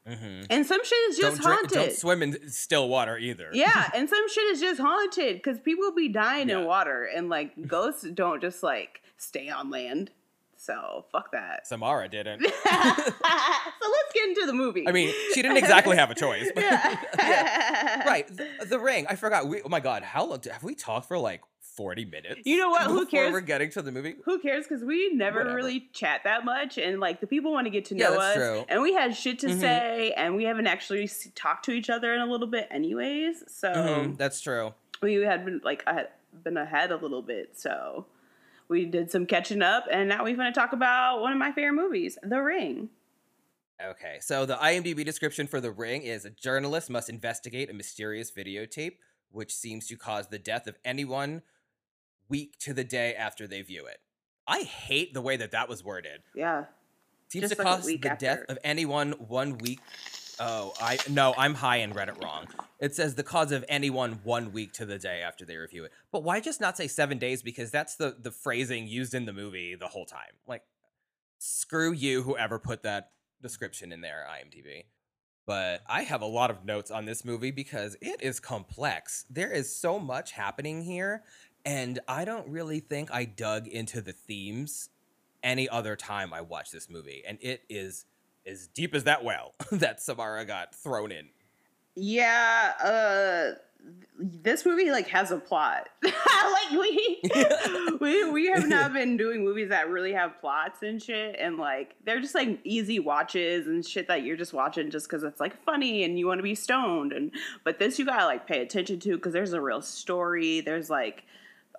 hmm and some shit is just don't, drink- haunted. don't swim in still water either. yeah, and some shit is just haunted because people be dying Yeah. in water, and like ghosts don't just like stay on land. So fuck that. Samara didn't. so let's get into the movie. I mean, she didn't exactly have a choice. But yeah. Yeah. Right. The, the ring. I forgot. We, oh my God. How long? Have we talked for like 40 minutes? You know what? Who cares? we're getting to the movie? Who cares? Because we never Whatever. really chat that much, and like the people want to get to know that's us, true. and we had shit to Mhm. say, and we haven't actually talked to each other in a little bit, anyways. So Mhm, That's true. we had been like I had been ahead a little bit, so we did some catching up, and now we're going to talk about one of my favorite movies, The Ring. Okay, so the IMDb description for The Ring is a journalist must investigate a mysterious videotape which seems to cause the death of anyone week to the day after they view it. I hate the way that that was worded. Yeah, Seems Just to like a cause week the death of anyone one week. Oh, I no, I'm high and read it wrong. It says the cause of anyone one week to the day after they review it. But why just not say seven days? Because that's the the phrasing used in the movie the whole time. Like, screw you, whoever put that description in there, IMDb. But I have a lot of notes on this movie because it is complex. There is so much happening here, and I don't really think I dug into the themes any other time I watched this movie, and it is as deep as that well that Samara got thrown in. yeah. Uh, this movie like has a plot. like we we we have not been doing movies that really have plots and shit, and like they're just like easy watches and shit that you're just watching just because it's like funny and you want to be stoned. And but this you gotta like pay attention to because there's a real story. There's like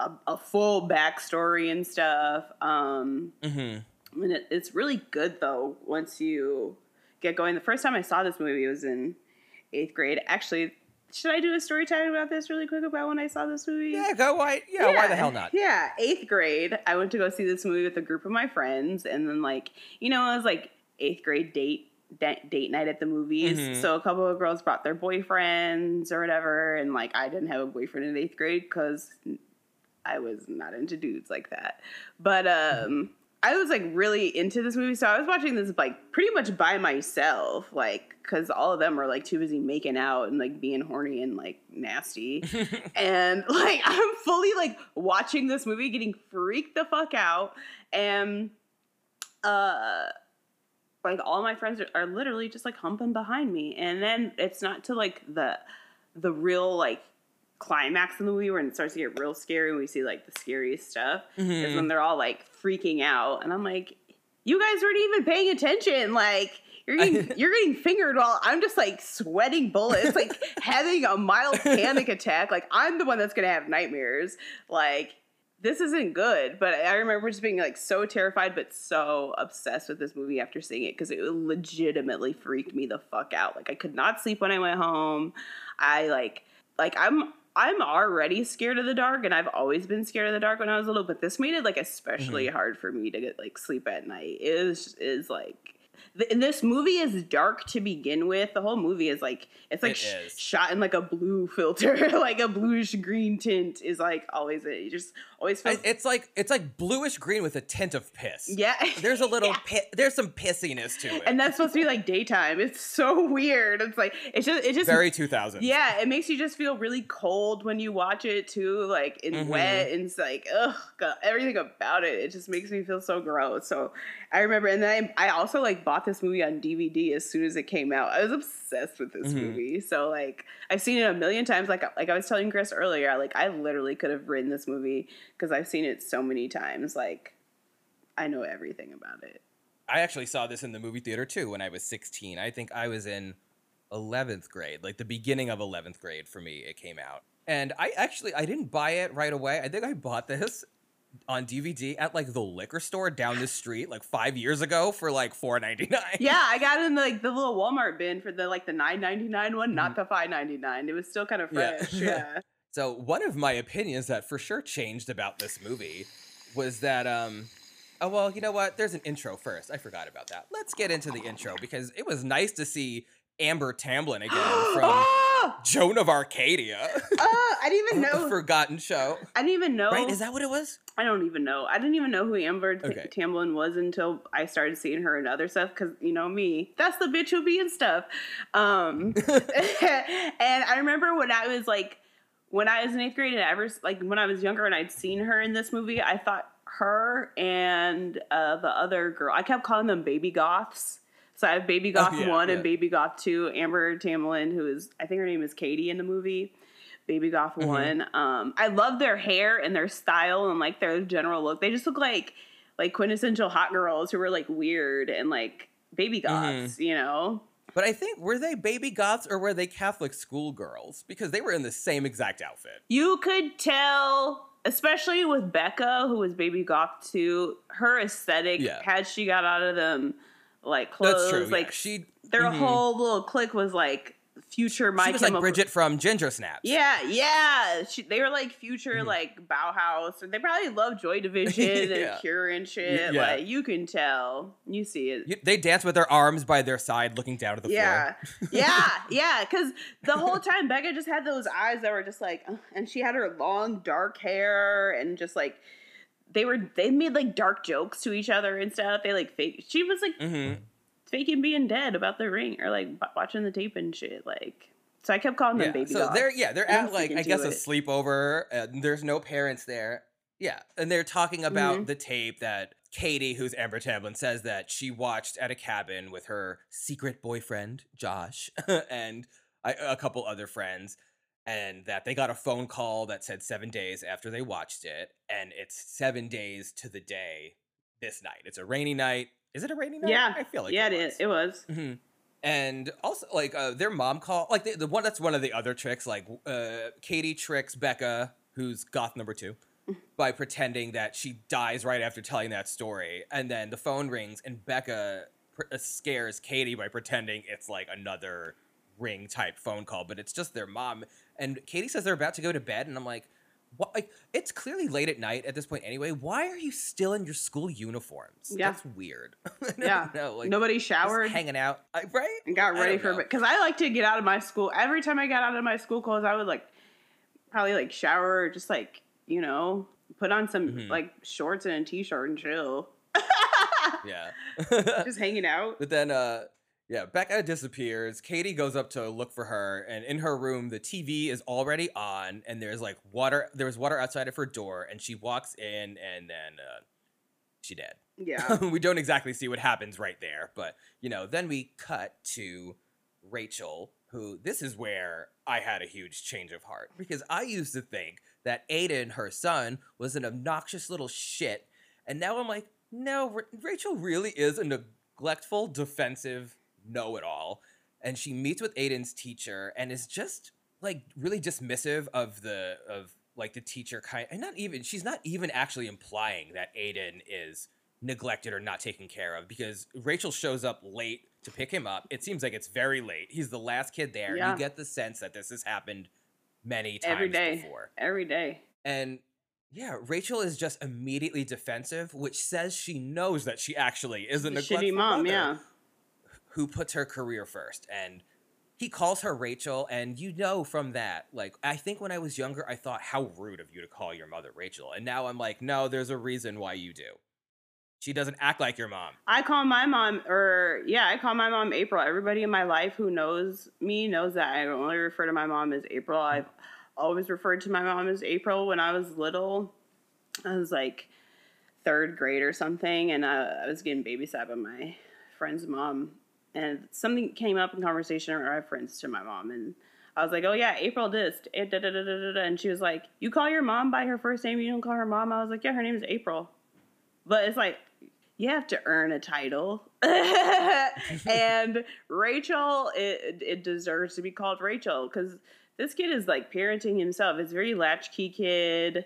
a, a full backstory and stuff. Um, Mm-hmm. and it, it's really good though once you get going. The first time I saw this movie was in eighth grade. Actually, should I do a story time about this really quick about when I saw this movie? Yeah, go why? Yeah, why the hell not? Yeah, eighth grade. I went to go see this movie with a group of my friends, and then like you know, it was like eighth grade date da- date night at the movies. Mhm. So a couple of girls brought their boyfriends or whatever, and like I didn't have a boyfriend in eighth grade because I was not into dudes like that. But um, I was like really into this movie, so I was watching this like pretty much by myself, like because all of them are like too busy making out and like being horny and like nasty, and like I'm fully like watching this movie, getting freaked the fuck out, and uh, like all my friends are, are literally just like humping behind me, and then it's not to like the the real like climax in the movie when it starts to get real scary and we see like the scariest stuff is Mhm. when they're all like freaking out. And i'm like you guys weren't even paying attention. Like you're getting you're getting fingered while i'm just like sweating bullets like having a mild panic attack. Like i'm the one that's gonna have nightmares. Like this isn't good. But i remember just being like so terrified but so obsessed with this movie after seeing it because it legitimately freaked me the fuck out. Like i could not sleep when i went home. I like like i'm i'm already scared of the dark and i've always been scared of the dark when i was little but this made it like especially mm-hmm. hard for me to get like sleep at night. It is is like th- this movie is dark to begin with. The whole movie is like it's like It sh- shot in like a blue filter, like a bluish green tint is like always it. You just always feel It's like it's like bluish green with a tint of piss. yeah. There's a little Yeah. pi- there's some pissiness to it. and that's supposed to be like daytime. It's so weird. It's like it's just it's just very 2000. yeah, it makes you just feel really cold when you watch it too, like and Mhm. wet, and it's like ugh, God, everything about it. It just makes me feel so gross. So I remember, and then I, I also like bought this movie on DVD as soon as it came out. I was obsessed with this Mhm. movie. So like I've seen it a million times. Like like I was telling Chris earlier, like I literally could have written this movie because I've seen it so many times. Like I know everything about it. I actually saw this in the movie theater too when I was 16. I think I was in 11th grade, like the beginning of 11th grade for me it came out. And I actually I didn't buy it right away. I think I bought this on DVD at like the liquor store down the street like 5 years ago for like 4.99. Yeah, I got it in like the little Walmart bin for the like the nine ninety nine one, Mm-hmm. not the five ninety nine. It was still kind of Yeah. fresh. Yeah. So one of my opinions that for sure changed about this movie was that um oh well, you know what? There's an intro first. I forgot about that. Let's get into the intro because it was nice to see Amber Tamblyn again from oh, Joan of Arcadia. oh, I didn't even know. forgotten show. I didn't even know. Right? Is that what it was? I don't even know. I didn't even know who Amber Okay. Tamblyn was until I started seeing her in other stuff. Because you know me, that's the bitch who be in stuff. Um, and I remember when I was like, when I was in eighth grade and ever like when I was younger and I'd seen her in this movie, I thought her and uh, the other girl. I kept calling them baby goths. So I have Baby Goth Oh, yeah, one yeah. and Baby Goth two. Amber Tamblyn, who is I think her name is Katie in the movie. Baby Goth Mhm. one. Um, I love their hair and their style and like their general look. They just look like like quintessential hot girls who were like weird and like baby Mm-hmm. goths. You know? But I think were they baby goths or were they Catholic schoolgirls? Because they were in the same exact outfit. You could tell, especially with Becca, who was baby goth too. Her aesthetic, Yeah. had she got out of them like clothes, That's true. like yeah. she their mhm. whole little clique was like future my she was like Bridget from Ginger Snaps. Yeah, yeah. She, they were like future, Mhm. like Bauhaus, and they probably love Joy Division Yeah. and Cure and shit. yeah. Like you can tell, you see it. You- they dance with their arms by their side, looking down at the yeah, floor. yeah, yeah. Yeah. Because the whole time Becca just had those eyes that were just like, and she had her long dark hair and just like they were. They made like dark jokes to each other and stuff. They like fake. She was like hmm faking being dead about the ring or like watching the tape and shit. Like, so I kept calling them Yeah. baby. So dogs. they're yeah they're at like I guess to a sleepover. And there's no parents there. Yeah, and they're talking about Mhm. the tape that Katie, who's Amber Tamblyn, says that she watched at a cabin with her secret boyfriend Josh and I, a couple other friends, and that they got a phone call that said seven days after they watched it, and it's seven days to the day this night. It's a rainy night. Is it a rainy night? yeah, I feel like yeah, it, it was. is. It was. hmm And also, like uh, their mom call, like the, the one that's one of the other tricks. Like uh, Katie tricks Becca, who's goth number two, by pretending that she dies right after telling that story, and then the phone rings, and Becca pr- uh, scares Katie by pretending it's like another ring type phone call, but it's just their mom. And Katie says they're about to go to bed, and I'm like. What, like, it's clearly late at night at this point anyway. Why are you still in your school uniforms? Yeah. That's weird. Yeah. know, like, Nobody showered hanging out, right? and got ready for it because I like to get out of my school. Every time I got out of my school clothes, I would like probably like shower or just like you know put on some Mhm. like shorts and a t-shirt and chill. yeah. Just hanging out. But then, uh, yeah, Becca disappears. Katie goes up to look for her, and in her room, the TV is already on, and there's like water. There was water outside of her door, and she walks in, and then uh, she dead. Yeah. we don't exactly see what happens right there, but you know, then we cut to Rachel, who this is where I had a huge change of heart because I used to think that Aiden, her son, was an obnoxious little shit, and now I'm like, no, Ra- Rachel really is a neglectful, defensive know-it-all, and she meets with Aiden's teacher and is just like really dismissive of the of like the teacher kind and not even she's not even actually implying that Aiden is neglected or not taken care of because Rachel shows up late to pick him up. It seems like it's very late. He's the last kid there. Yeah. You get the sense that this has happened many times Every day. before. Every day. And yeah, Rachel is just immediately defensive, which says she knows that she actually is a neglectful shitty mom, mother yeah. Who puts her career first. And he calls her Rachel, and you know from that, like, I think when I was younger, I thought, how rude of you to call your mother Rachel. And now I'm like, no, there's a reason why you do. She doesn't act like your mom. I call my mom, or yeah, I call my mom April. Everybody in my life who knows me knows that I only refer to my mom as April. I've always referred to my mom as April when I was little. I was like third grade or something, and I, I was getting babysat by my friend's mom. And something came up in conversation or reference to my mom, and I was like, "Oh yeah, April this," eh, da, da, da, da, da, da. and she was like, "You call your mom by her first name, you don't call her mom." I was like, "Yeah, her name is April," but it's like you have to earn a title. and Rachel, it, it deserves to be called Rachel because this kid is like parenting himself. It's very latchkey kid.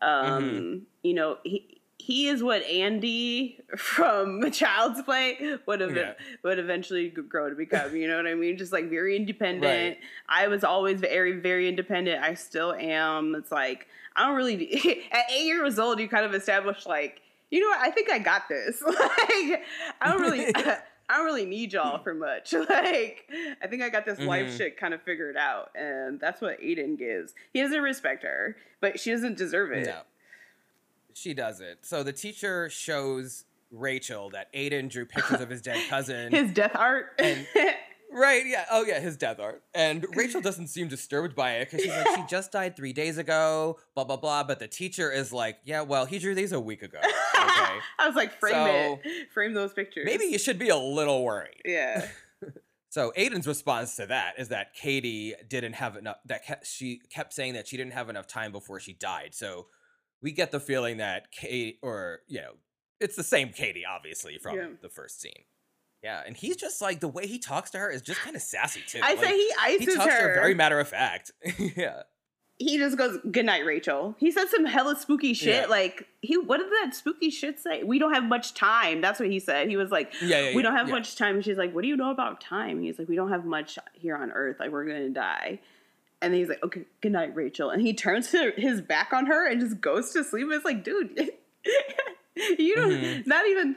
Um, You know, he he is what Andy from Child's Play would have Yeah. would eventually grow to become. You know what I mean? Just like very independent. Right. I was always very very independent. I still am. It's like I don't really. At eight years old, you kind of establish like you know what? I think I got this. like, I don't really, I don't really need y'all for much. Like, I think I got this life Mhm. shit kind of figured out, and that's what Aiden gives. He doesn't respect her, but she doesn't deserve it. No. She doesn't. So the teacher shows Rachel that Aiden drew pictures of his dead cousin. His death art. And- Right, yeah. Oh, yeah, his death art. And Rachel doesn't seem disturbed by it because she's like, she just died three days ago, blah, blah, blah. But the teacher is like, yeah, well, he drew these a week ago. Okay. I was like, frame So, it, frame those pictures. Maybe you should be a little worried. Yeah. So Aiden's response to that is that Katie didn't have enough. That kept, she kept saying that she didn't have enough time before she died. So we get the feeling that Kate, or you know, it's the same Katie, obviously from Yeah. the first scene. Yeah, and he's just like the way he talks to her is just kind of sassy too. I Like, say he he ices talks to her her. very matter of fact. yeah. he just goes, "Good night, Rachel." He said some hella spooky shit. Yeah. Like he, what did that spooky shit say? We don't have much time. That's what he said. He was like, Yeah, yeah, "We don't have much time." And she's like, "What do you know about time?" He's like, "We don't have much here on Earth. Like we're gonna die." And then he's like, "Okay, good night, Rachel." And he turns his back on her and just goes to sleep. It's like, dude, you don't, Mhm. not even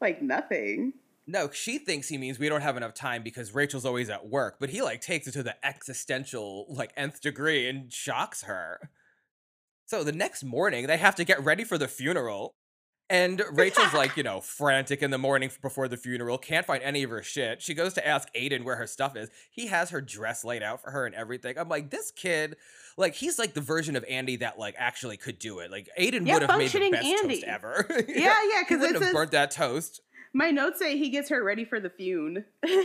like nothing. No, she thinks he means we don't have enough time because Rachel's always at work, but he like takes it to the existential like nth degree and shocks her. So the next morning they have to get ready for the funeral. And Rachel's like, you know, frantic in the morning before the funeral, can't find any of her shit. She goes to ask Aiden where her stuff is. He has her dress laid out for her and everything. I'm like, this kid, like, he's like the version of Andy that like actually could do it. Like, Aiden Yeah, would have made the best toast ever. Yeah, yeah, because it wouldn't have burnt that toast. My notes say he gets her ready for the fune. Because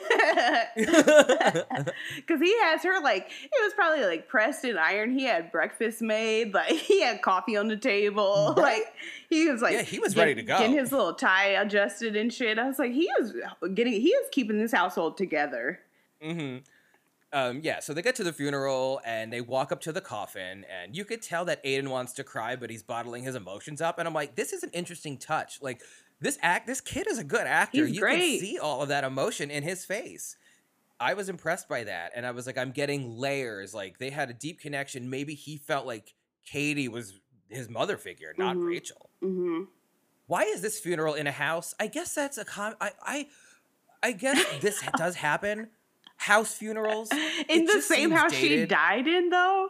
he has her like it was probably like pressed in iron. He had breakfast made, like he had coffee on the table. Right. Like he was like Yeah, he was ready to go. Getting his little tie adjusted and shit. I was like, he is getting he is keeping this household together. hmm Um, yeah, so they get to the funeral and they walk up to the coffin, and you could tell that Aiden wants to cry, but he's bottling his emotions up. And I'm like, this is an interesting touch. Like this act, this kid is a good actor. He's you great. can see all of that emotion in his face. I was impressed by that, and I was like, I'm getting layers. Like they had a deep connection. Maybe he felt like Katie was his mother figure, not Mhm. Rachel. hmm Why is this funeral in a house? I guess that's a com. I I, I guess this does happen. House funerals In It the same house she died in, though.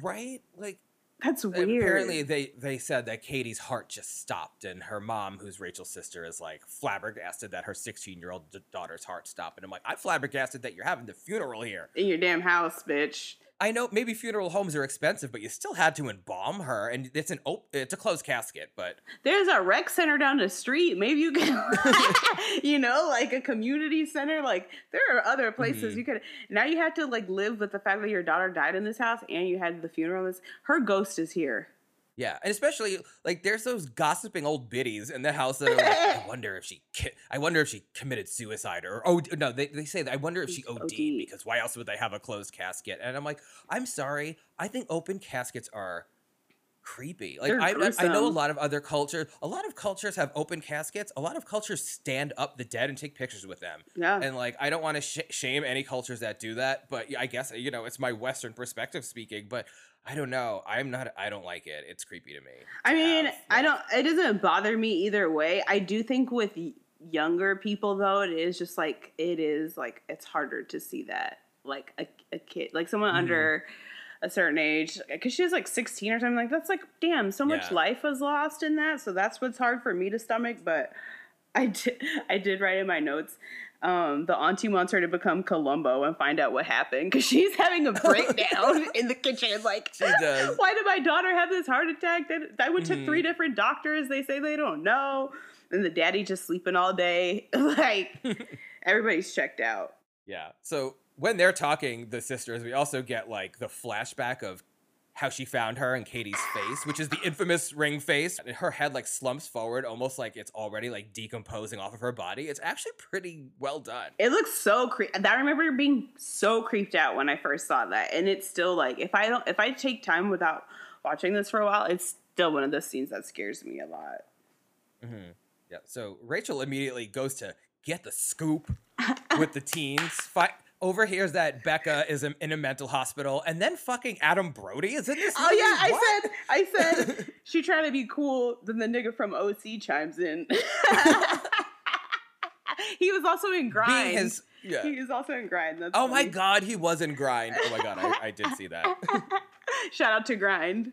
right? Like That's weird. Apparently, they they said that Katie's heart just stopped, and her mom, who's Rachel's sister, is like flabbergasted that her 16 year old daughter's heart stopped. And I'm like, I'm flabbergasted that you're having the funeral here. in your damn house, bitch. I know maybe funeral homes are expensive, but you still had to embalm her, and it's an op- it's a closed casket. But There's a rec center down the street. Maybe you can, you know, like a community center. Like there are other places Mhm. you could. Now you have to like live with the fact that your daughter died in this house and you had the funeral. This her ghost is here. Yeah, and especially like there's those gossiping old biddies in the house that are like, I wonder if she ki- I wonder if she committed suicide or oh no they they say that I wonder if she OD'd OD. because why else would they have a closed casket? And I'm like, I'm sorry, I think open caskets are creepy. Like I, I know a lot of other cultures. A lot of cultures have open caskets. A lot of cultures stand up the dead and take pictures with them. Yeah. And like, I don't want to sh- shame any cultures that do that, but I guess you know it's my Western perspective speaking. But I don't know. I'm not. I don't like it. It's creepy to me. I mean, have, I don't. It doesn't bother me either way. I do think with younger people though, it is just like it is like it's harder to see that like a, a kid, like someone Mhm. under a certain age, because she was like sixteen or something. Like that's like damn, so much Yeah. life was lost in that. So that's what's hard for me to stomach. But I did. I did write in my notes. Um, the auntie wants her to become Columbo and find out what happened because she's having a breakdown in the kitchen. Like, She does. why did my daughter have this heart attack? They, I went to Mhm. three different doctors. They say they don't know. And the daddy just sleeping all day. like, everybody's checked out. Yeah. So when they're talking, the sisters, we also get like the flashback of how she found her and Katie's face, which is the infamous ring face. And her head like slumps forward, almost like it's already like decomposing off of her body. It's actually pretty well done. It looks so creepy. That I remember being so creeped out when I first saw that. And it's still like, if I don't, if I take time without watching this for a while, it's still one of those scenes that scares me a lot. hmm Yeah. So Rachel immediately goes to get the scoop with the teens. Fi- overhears that Becca is in a mental hospital, and then fucking Adam Brody is in this. Oh movie? yeah, I said, I said, she trying to be cool. Then the nigga from OC chimes in. he was also in Grind. His. Yeah. He was also in Grind. That's Oh my god, he was in Grind. Oh my god, I, I did see that. Shout out to Grind.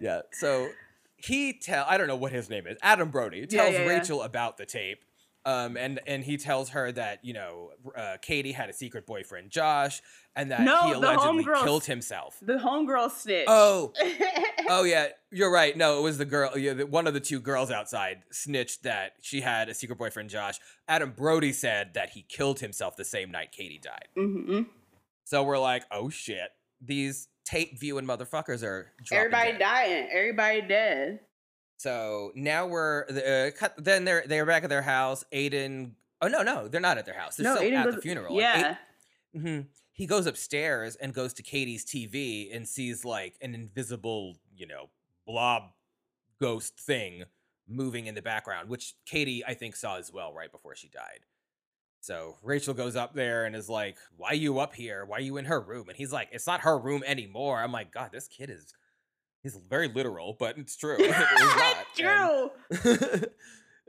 Yeah. So he tell I don't know what his name is. Adam Brody tells yeah, yeah. Rachel about the tape. Um, and and he tells her that you know uh, Katie had a secret boyfriend Josh and that No, he allegedly killed himself. the homegirl snitch. Oh, oh yeah, you're right. No, it was the girl. Yeah, the, one of the two girls outside snitched that she had a secret boyfriend Josh. Adam Brody said that he killed himself the same night Katie died. hmm So we're like, oh shit, these tape viewing motherfuckers are Everybody dead. dying. Everybody dead. So now we're uh, cut. Then they're they're back at their house. Aiden. Oh no, no, they're not at their house. They're no, still Aiden at goes, the funeral. Yeah. hmm He goes upstairs and goes to Katie's TV and sees like an invisible, you know, blob ghost thing moving in the background, which Katie I think saw as well right before she died. So Rachel goes up there and is like, "Why you up here? Why you in her room?" And he's like, "It's not her room anymore." I'm like, "God, this kid is." He's very literal, but it's true. It is not. And- True.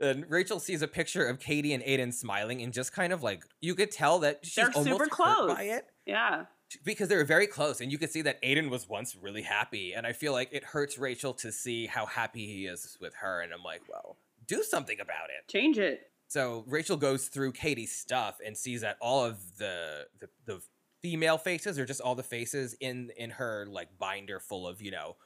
and Rachel sees a picture of Katie and Aiden smiling, and just kind of like you could tell that she's They're almost super close. by it Yeah. because they were very close, and you could see that Aiden was once really happy, and I feel like it hurts Rachel to see how happy he is with her, and I'm like, well, do something about it. Change it. So Rachel goes through Katie's stuff and sees that all of the the, the female faces, or just all the faces in in her like binder full of you know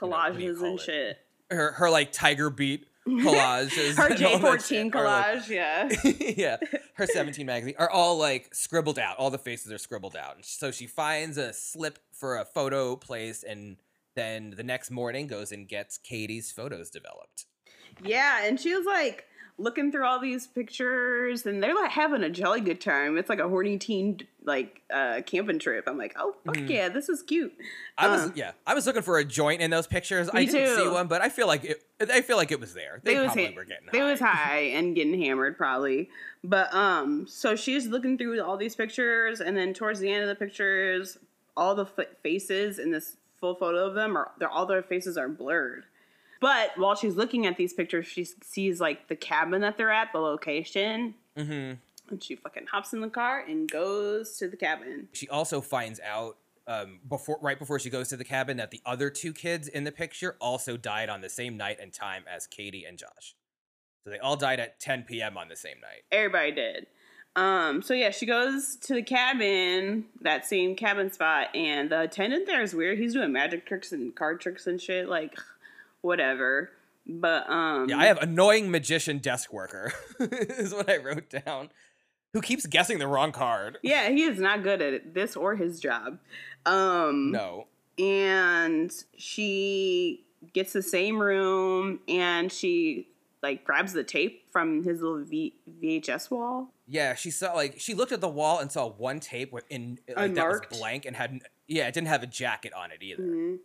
you know, what do Collages and it? shit. her her like tiger beat collages. Her and all that J14 shit are, like- collage, yeah. yeah, her 17 magazine are all like scribbled out. All the faces are scribbled out. And so she finds a slip for a photo place and then the next morning goes and gets Katie's photos developed. Yeah, and she was like looking through all these pictures and they're like having a jolly good time. It's like a horny teen like uh camping trip. I'm like, oh fuck Mhm. yeah, this is cute. I was Uh. yeah, I was looking for a joint in those pictures. I didn't see one, but I feel like it I feel like it was there. They It was probably ha- were getting They high. was high and getting hammered probably. But um so she's looking through all these pictures and then towards the end of the pictures all the f- faces in this full photo of them are they're all their faces are blurred. But while she's looking at these pictures, she sees like the cabin that they're at, the location, Mhm. and she fucking hops in the car and goes to the cabin. She also finds out um, before right before she goes to the cabin that the other two kids in the picture also died on the same night and time as Katie and Josh. So they all died at 10 p.m. on the same night. Everybody did. Um, so yeah, she goes to the cabin, that same cabin spot, and the attendant there is weird. He's doing magic tricks and card tricks and shit, like whatever. But um Yeah, I have annoying magician desk worker is what I wrote down. Who keeps guessing the wrong card? Yeah, he is not good at it, this or his job. Um No. and she gets the same room and she like grabs the tape from his little v- VHS wall. Yeah, she saw like she looked at the wall and saw one tape in like, that was blank and had yeah, it didn't have a jacket on it either. Mhm.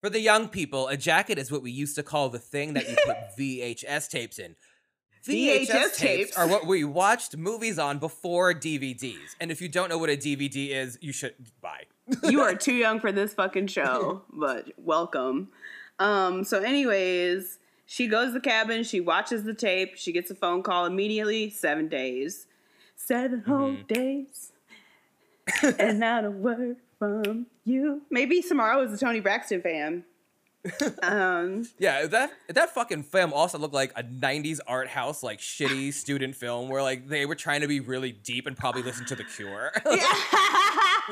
For the young people, a jacket is what we used to call the thing that you put VHS tapes in. VHS tapes. are what we watched movies on before DVDs. And if you don't know what a DVD is, you should buy. you are too young for this fucking show, but welcome. Um, so anyways, she goes to the cabin, she watches the tape, she gets a phone call immediately, seven days. 7 whole Mhm. days. and not a word from you. Maybe Samara was a Toni Braxton fan. um Yeah, that that fucking film also looked like a '90s art house, like shitty student film, where like they were trying to be really deep and probably listen to The Cure.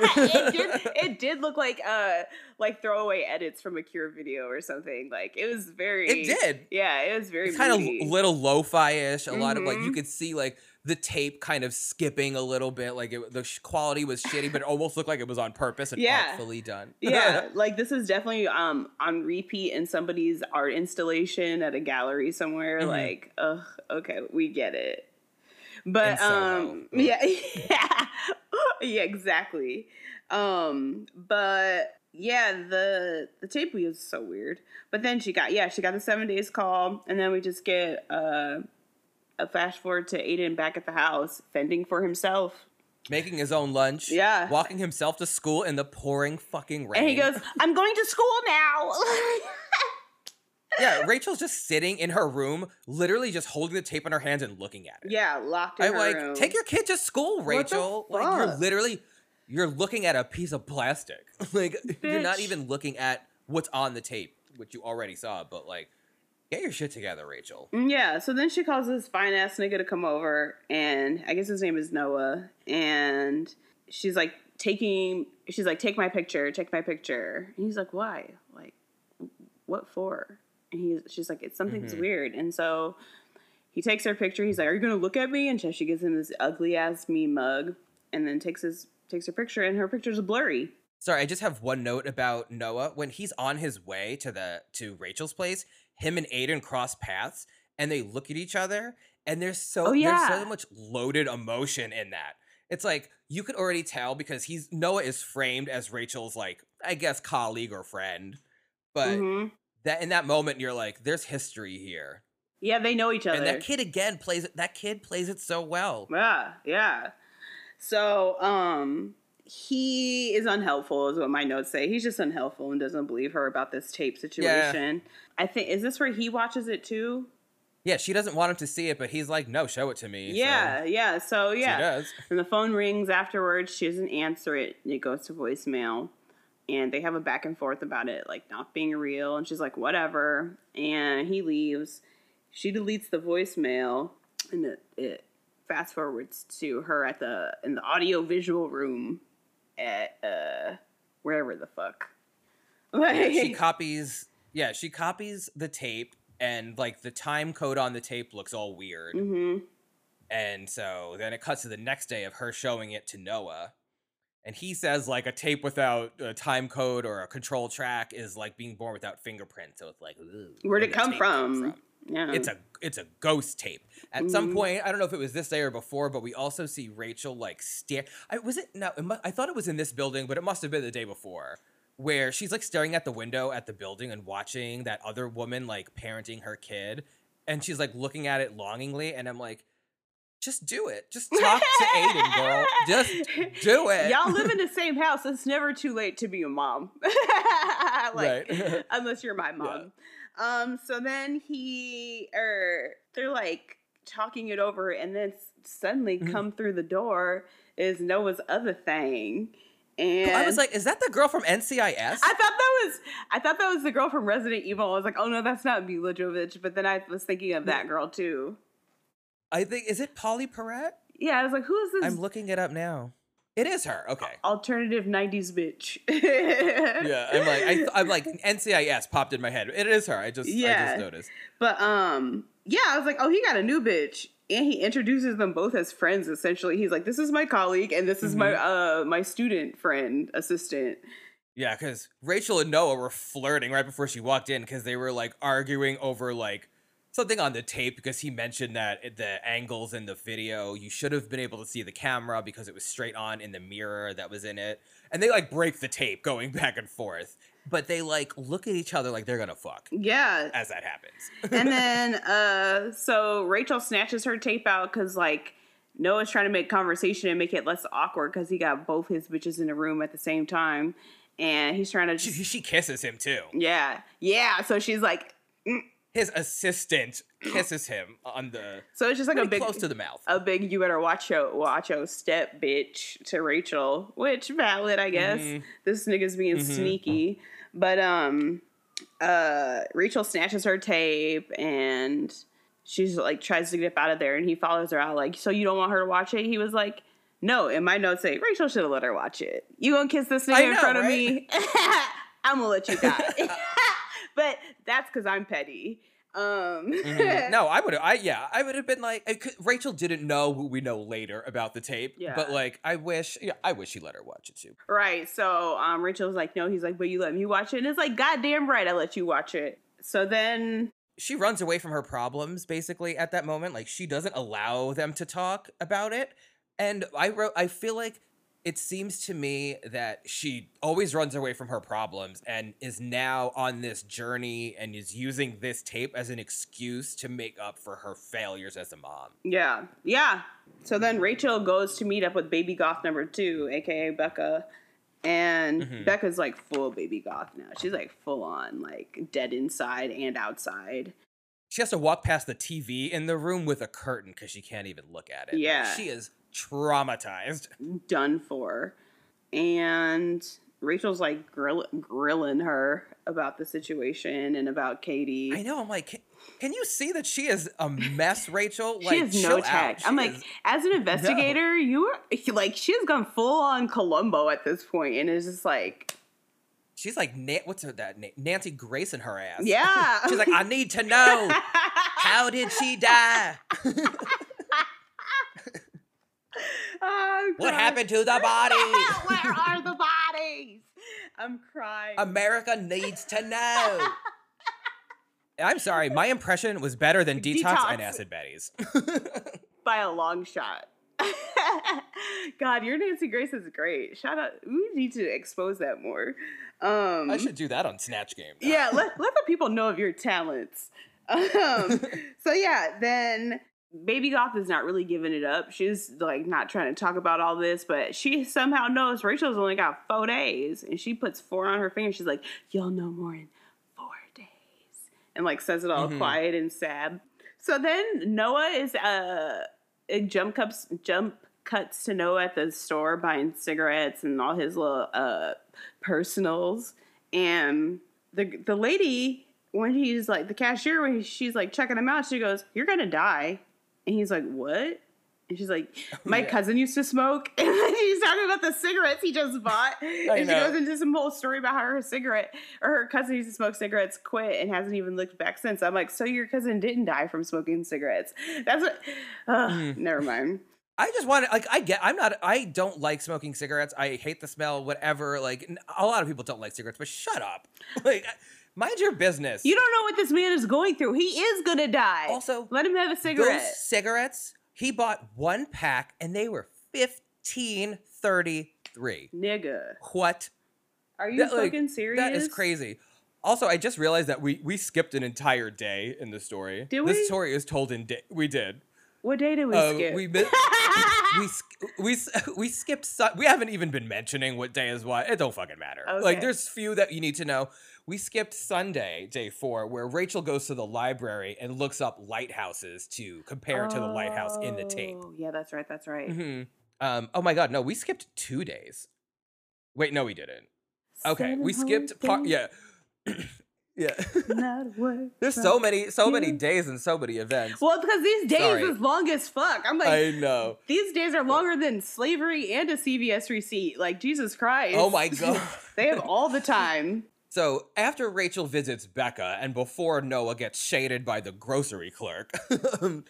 it did it did look like uh like throwaway edits from a cure video or something. Like it was very it did. Yeah, it was very kind of little lo-fi ish. A lot of like you Mhm. could see like the tape kind of skipping a little bit. Like it, the quality was shitty, but it almost looked like it was on purpose and Yeah. artfully done. yeah, like this is definitely um on repeat in somebody's art installation at a gallery somewhere. Mhm. Like, ugh, okay, we get it. But um yeah, yeah. yeah, exactly. Um, but yeah, the the tape was so weird. But then she got yeah, she got the seven days call, and then we just get uh fast forward to Aiden back at the house, fending for himself. Making his own lunch. Yeah. Walking himself to school in the pouring fucking rain. And he goes, I'm going to school now. Yeah, Rachel's just sitting in her room, literally just holding the tape in her hands and looking at it. Yeah, locked in I'm like, room. take your kid to school, Rachel. Like you're literally you're looking at a piece of plastic. like you're not even looking at what's on the tape, which you already saw, but like get your shit together, Rachel. Mm, Yeah, so then she calls this fine ass nigga to come over, and I guess his name is Noah, and she's like taking, she's like, take my picture, take my picture, and he's like, why? Like, what for? And he's, she's like, it's something's Mhm. weird, and so he takes her picture. He's like, are you gonna look at me? And so she gives him this ugly ass me mug, and then takes his takes her picture, and her picture's blurry. Sorry, I just have one note about Noah. When he's on his way to the to Rachel's place, him and Aiden cross paths and they look at each other and there's so Oh, there's so much loaded emotion in that. It's like you could already tell because he's Noah is framed as Rachel's like I guess colleague or friend. But Mhm. that in that moment you're like there's history here. Yeah, they know each other. And that kid again plays it that kid plays it so well. Yeah, yeah. So, um, he is unhelpful, is what my notes say. He's just unhelpful and doesn't believe her about this tape situation. I think is this where he watches it too? Yeah, she doesn't want him to see it, but he's like, no, show it to me. So Yeah, yeah. So She yeah, does. and the phone rings afterwards. She doesn't answer it. It goes to voicemail, and they have a back and forth about it, like not being real. And she's like, whatever. And he leaves. She deletes the voicemail, and it, it fast forwards to her at the in the audio visual room at uh wherever the fuck. Yeah, she copies yeah she copies the tape and like the time code on the tape looks all weird Mhm. and so then it cuts to the next day of her showing it to noah and he says like a tape without a time code or a control track is like being born without fingerprints so it's like "Ugh, Where'd it come tape from? Yeah. it's a it's a ghost tape. At some Mhm. point, I don't know if it was this day or before, but we also see Rachel like stare. I was it no, it I thought it was in this building, but it must have been the day before, where she's like staring at the window at the building and watching that other woman like parenting her kid, and she's like looking at it longingly, and I'm like, just do it, just talk to Aiden, girl, just do it. Y'all live in the same house. It's never too late to be a mom. like Right. unless you're my mom. Um so then he or they're like talking it over and then suddenly Mhm. come through the door is Noah's other thing. And I was like, is that the girl from NCIS? I thought that was I thought that was the girl from Resident Evil. I was like, oh no, that's not Milla Jovovich. But then I was thinking of that girl too. I think is it Pauley Perrette? Yeah, I was like, who is this I'm looking it up now. It is her. Okay. alternative '90s bitch? Yeah, I'm like I, I'm like NCIS popped in my head. It is her. I just I Yeah. just noticed. But um, yeah, I was like, oh, he got a new bitch, and he introduces them both as friends. Essentially, he's like, this is my colleague, and this is my uh my student friend assistant. Yeah, because Rachel and Noah were flirting right before she walked in because they were like arguing over like something on the tape because he mentioned that the angles in the video you should have been able to see the camera because it was straight on in the mirror that was in it, and they like break the tape going back and forth, but they like look at each other like they're gonna fuck Yeah, as that happens. and then uh, so Rachel snatches her tape out because like. Noah's trying to make conversation and make it less awkward because he got both his bitches in the room at the same time, and he's trying to she, she kisses him too. yeah, yeah. So she's like, His assistant kisses him on the so it's just like a big, close to the mouth. a big you better watch out, watch out step bitch to Rachel, which valid, I guess. Mhm. This nigga's being Mhm. sneaky. But um uh Rachel snatches her tape and she's like tries to get up out of there and he follows her out like, so you don't want her to watch it? He was like, No, in my notes say Rachel should have let her watch it. You gonna kiss this nigga in know, front of me? I'm gonna let you die. but that's because I'm petty. Um Mhm. No, I would have. I yeah, I would have been like Rachel didn't know who we know later about the tape. Yeah. but like I wish. Yeah, I wish she let her watch it too. Right. So um Rachel was like, no, he's like, but you let me watch it. And it's like, goddamn right, I let you watch it. So then She runs away from her problems basically at that moment. Like she doesn't allow them to talk about it. And I wrote. I feel like it seems to me that she always runs away from her problems and is now on this journey and is using this tape as an excuse to make up for her failures as a mom. yeah. Yeah. So then Rachel goes to meet up with baby goth number two, aka Becca. And Mhm. Becca's like full baby goth now. She's like full on, like dead inside and outside. She has to walk past the TV in the room with a curtain because she can't even look at it. Like, Yeah. she is traumatized. done for. And Rachel's like grill- grilling her about the situation and about Katie. I know. I'm like, can, can you see that she is a mess, Rachel? She Like, has no tact. I'm She like, is- as an investigator, you are like, she's gone full on Columbo at this point, and it's just like, she's like, what's her that name? Nancy Grace in her ass. yeah. She's like, I need to know how did she die? Oh, What happened to the body? Where are the bodies? I'm crying. America needs to know. I'm sorry, my impression was better than Detox, and Acid Betty's. by a long shot. God, your Nancy Grace is great. Shout out. We need to expose that more. Um, I should do that on Snatch Game. now. yeah, let, let the people know of your talents. Um, so yeah, then Baby Goth is not really giving it up. She's like not trying to talk about all this, but she somehow knows Rachel's only got four days, and she puts four on her finger. She's like, "You'll know more in four days," and like says it all Mhm. quiet and sad. So then Noah is uh, jump cuts jump cuts to Noah at the store buying cigarettes and all his little uh personals, and the the lady when he's like the cashier when she's like checking him out, she goes, "You're gonna die," and he's like, "What?" And she's like, "My Yeah. cousin used to smoke," and then she's talking about the cigarettes he just bought, and she know. goes into some whole story about how her cigarette or her cousin used to smoke cigarettes, quit, and hasn't even looked back since. I'm like, "So your cousin didn't die from smoking cigarettes?" That's what. Uh, Mm. Never mind. I just want to like I get I'm not I don't like smoking cigarettes. I hate the smell whatever. Like a lot of people don't like cigarettes, but shut up. Like mind your business. You don't know what this man is going through. He is gonna die. Also, let him have a cigarette. Those cigarettes, he bought one pack and they were 1533. Nigga, What? are you That, like, fucking serious? That is crazy. Also, I just realized that we we skipped an entire day in the story. Did This we? story is told in day. We did. What day did we Uh, skip? we we we we skipped. Su- we haven't even been mentioning what day is what. It don't fucking matter. Like Okay. there's few that you need to know. We skipped Sunday, day four, where Rachel goes to the library and looks up lighthouses to compare to the lighthouse in the tape. Oh, Yeah, that's right. That's right. hmm Um, oh my god, no, we skipped two days. Wait, no, we didn't. Okay, Seven we skipped part. Yeah, yeah. not a word There's so many, so many days and so many events. Well, because these days Sorry. is long as fuck. I'm like, I know. these days are longer than slavery and a CVS receipt. Like Jesus Christ. Oh my god. they have all the time. So after Rachel visits Becca and before Noah gets shaded by the grocery clerk,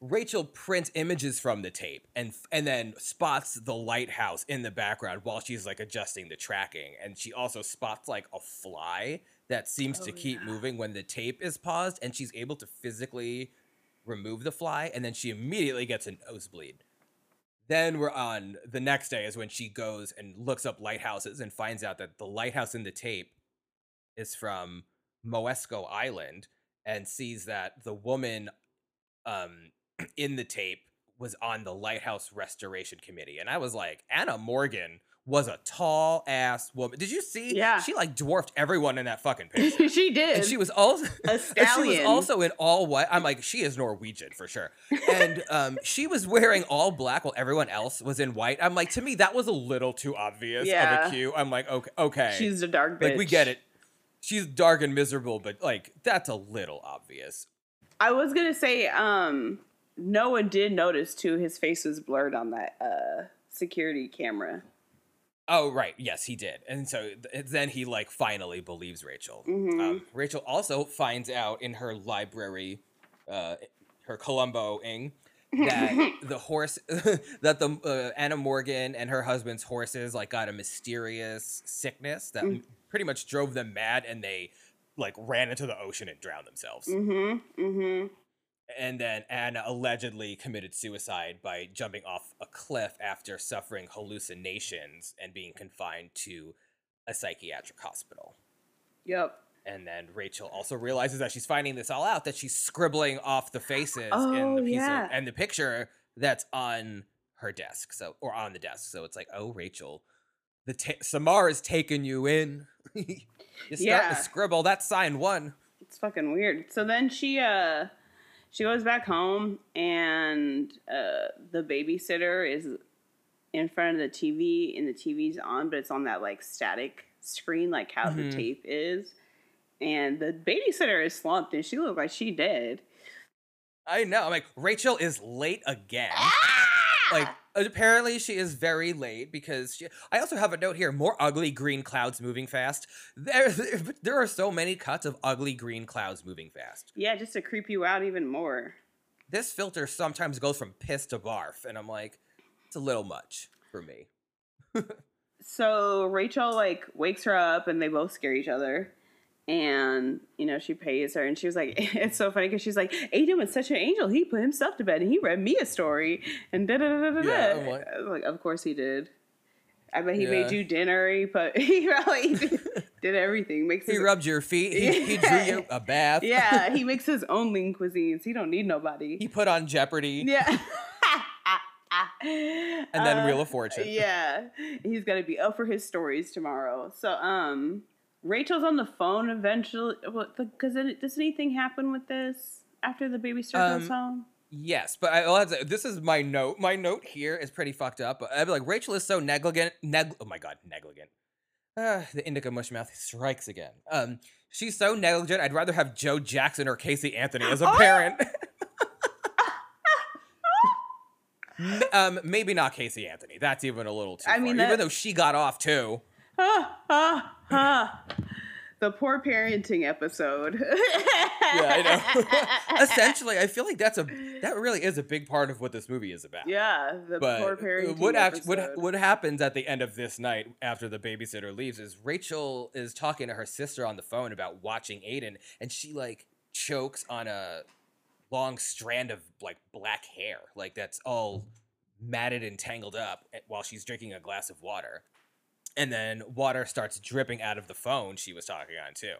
Rachel prints images from the tape and and then spots the lighthouse in the background while she's like adjusting the tracking and she also spots like a fly that seems to Oh, keep yeah. moving when the tape is paused and she's able to physically remove the fly and then she immediately gets a nosebleed. Then we're on the next day is when she goes and looks up lighthouses and finds out that the lighthouse in the tape is from Moesko Island and sees that the woman um in the tape was on the lighthouse restoration committee and I was like Anna Morgan was a tall ass woman. Did you see? Yeah. She like dwarfed everyone in that fucking picture. she did. and she was also a and she was also in all white. I'm like, she is Norwegian for sure. And um, she was wearing all black while everyone else was in white. I'm like, to me, that was a little too obvious Yeah. of a cue. I'm like, okay, okay. She's a dark bitch. like, we get it. She's dark and miserable, but like, that's a little obvious. I was gonna say, um, Noah did notice too. His face was blurred on that uh security camera. Oh, right. Yes, he did. And so th- then he like finally believes Rachel. Mhm. Um, Rachel also finds out in her library, uh, her Columboing, that the horse, that the uh, Anna Morgan and her husband's horses like got a mysterious sickness that Mm. Pretty much drove them mad, and they like ran into the ocean and drowned themselves. Mm-hmm. Mm-hmm. And then Anna allegedly committed suicide by jumping off a cliff after suffering hallucinations and being confined to a psychiatric hospital. Yep. And then Rachel also realizes that she's finding this all out that she's scribbling off the faces in Oh, the piece yeah. of, and the picture that's on her desk. So or on the desk. So it's like, oh Rachel, the ta- Samara's taking you in. you start Yeah. to scribble. That's sign one. It's fucking weird. So then she uh she goes back home and uh the babysitter is in front of the TV and the TV's on, but it's on that like static screen like how Mhm. the tape is. And the babysitter is slumped and she looked like she dead. I know. I'm like, Rachel is late again. Like, apparently she is very late because she. I also have a note here: more ugly green clouds moving fast. There, there are so many cuts of ugly green clouds moving fast. Yeah, just to creep you out even more. This filter sometimes goes from piss to barf, and I'm like, it's a little much for me. so Rachel like wakes her up and they both scare each other. And you know she pays her, and she was like, "It's so funny because she's like, Aiden was such an angel. He put himself to bed, and he read me a story, and da da da da da." Yeah, da." I'm like- I was like, "Of course he did." I bet he Yeah. made you dinner. He put he probably did, did everything. Makes He his, rubbed your feet. He, he drew you a bath. yeah. He makes his own lean cuisines. He don't need nobody. He put on Jeopardy yeah. and then Uh, Wheel of Fortune. Yeah, he's gonna be up for his stories tomorrow. So, um, Rachel's on the phone eventually. Because does anything happen with this after the babysitter goes Um, home? Yes, but I, I'll have to- this is my note. My note here is pretty fucked up. But I'd be like, Rachel is so negligent. Neg- oh my god, negligent. Uh, the indica mushmouth strikes again. Um, she's so negligent. I'd rather have Joe Jackson or Casey Anthony as a Oh! parent. Um, maybe not Casey Anthony. That's even a little too I far. mean, even though she got off too. Ah, ah, ah. The poor parenting episode. Yeah, I know. Essentially, I feel like that's a that really is a big part of what this movie is about. yeah, the but poor parenting what act what episode. what happens at the end of this night after the babysitter leaves is Rachel is talking to her sister on the phone about watching Aiden, and she like chokes on a long strand of like black hair, like that's all matted and tangled up eh, while she's drinking a glass of water, and then water starts dripping out of the phone she was talking on too,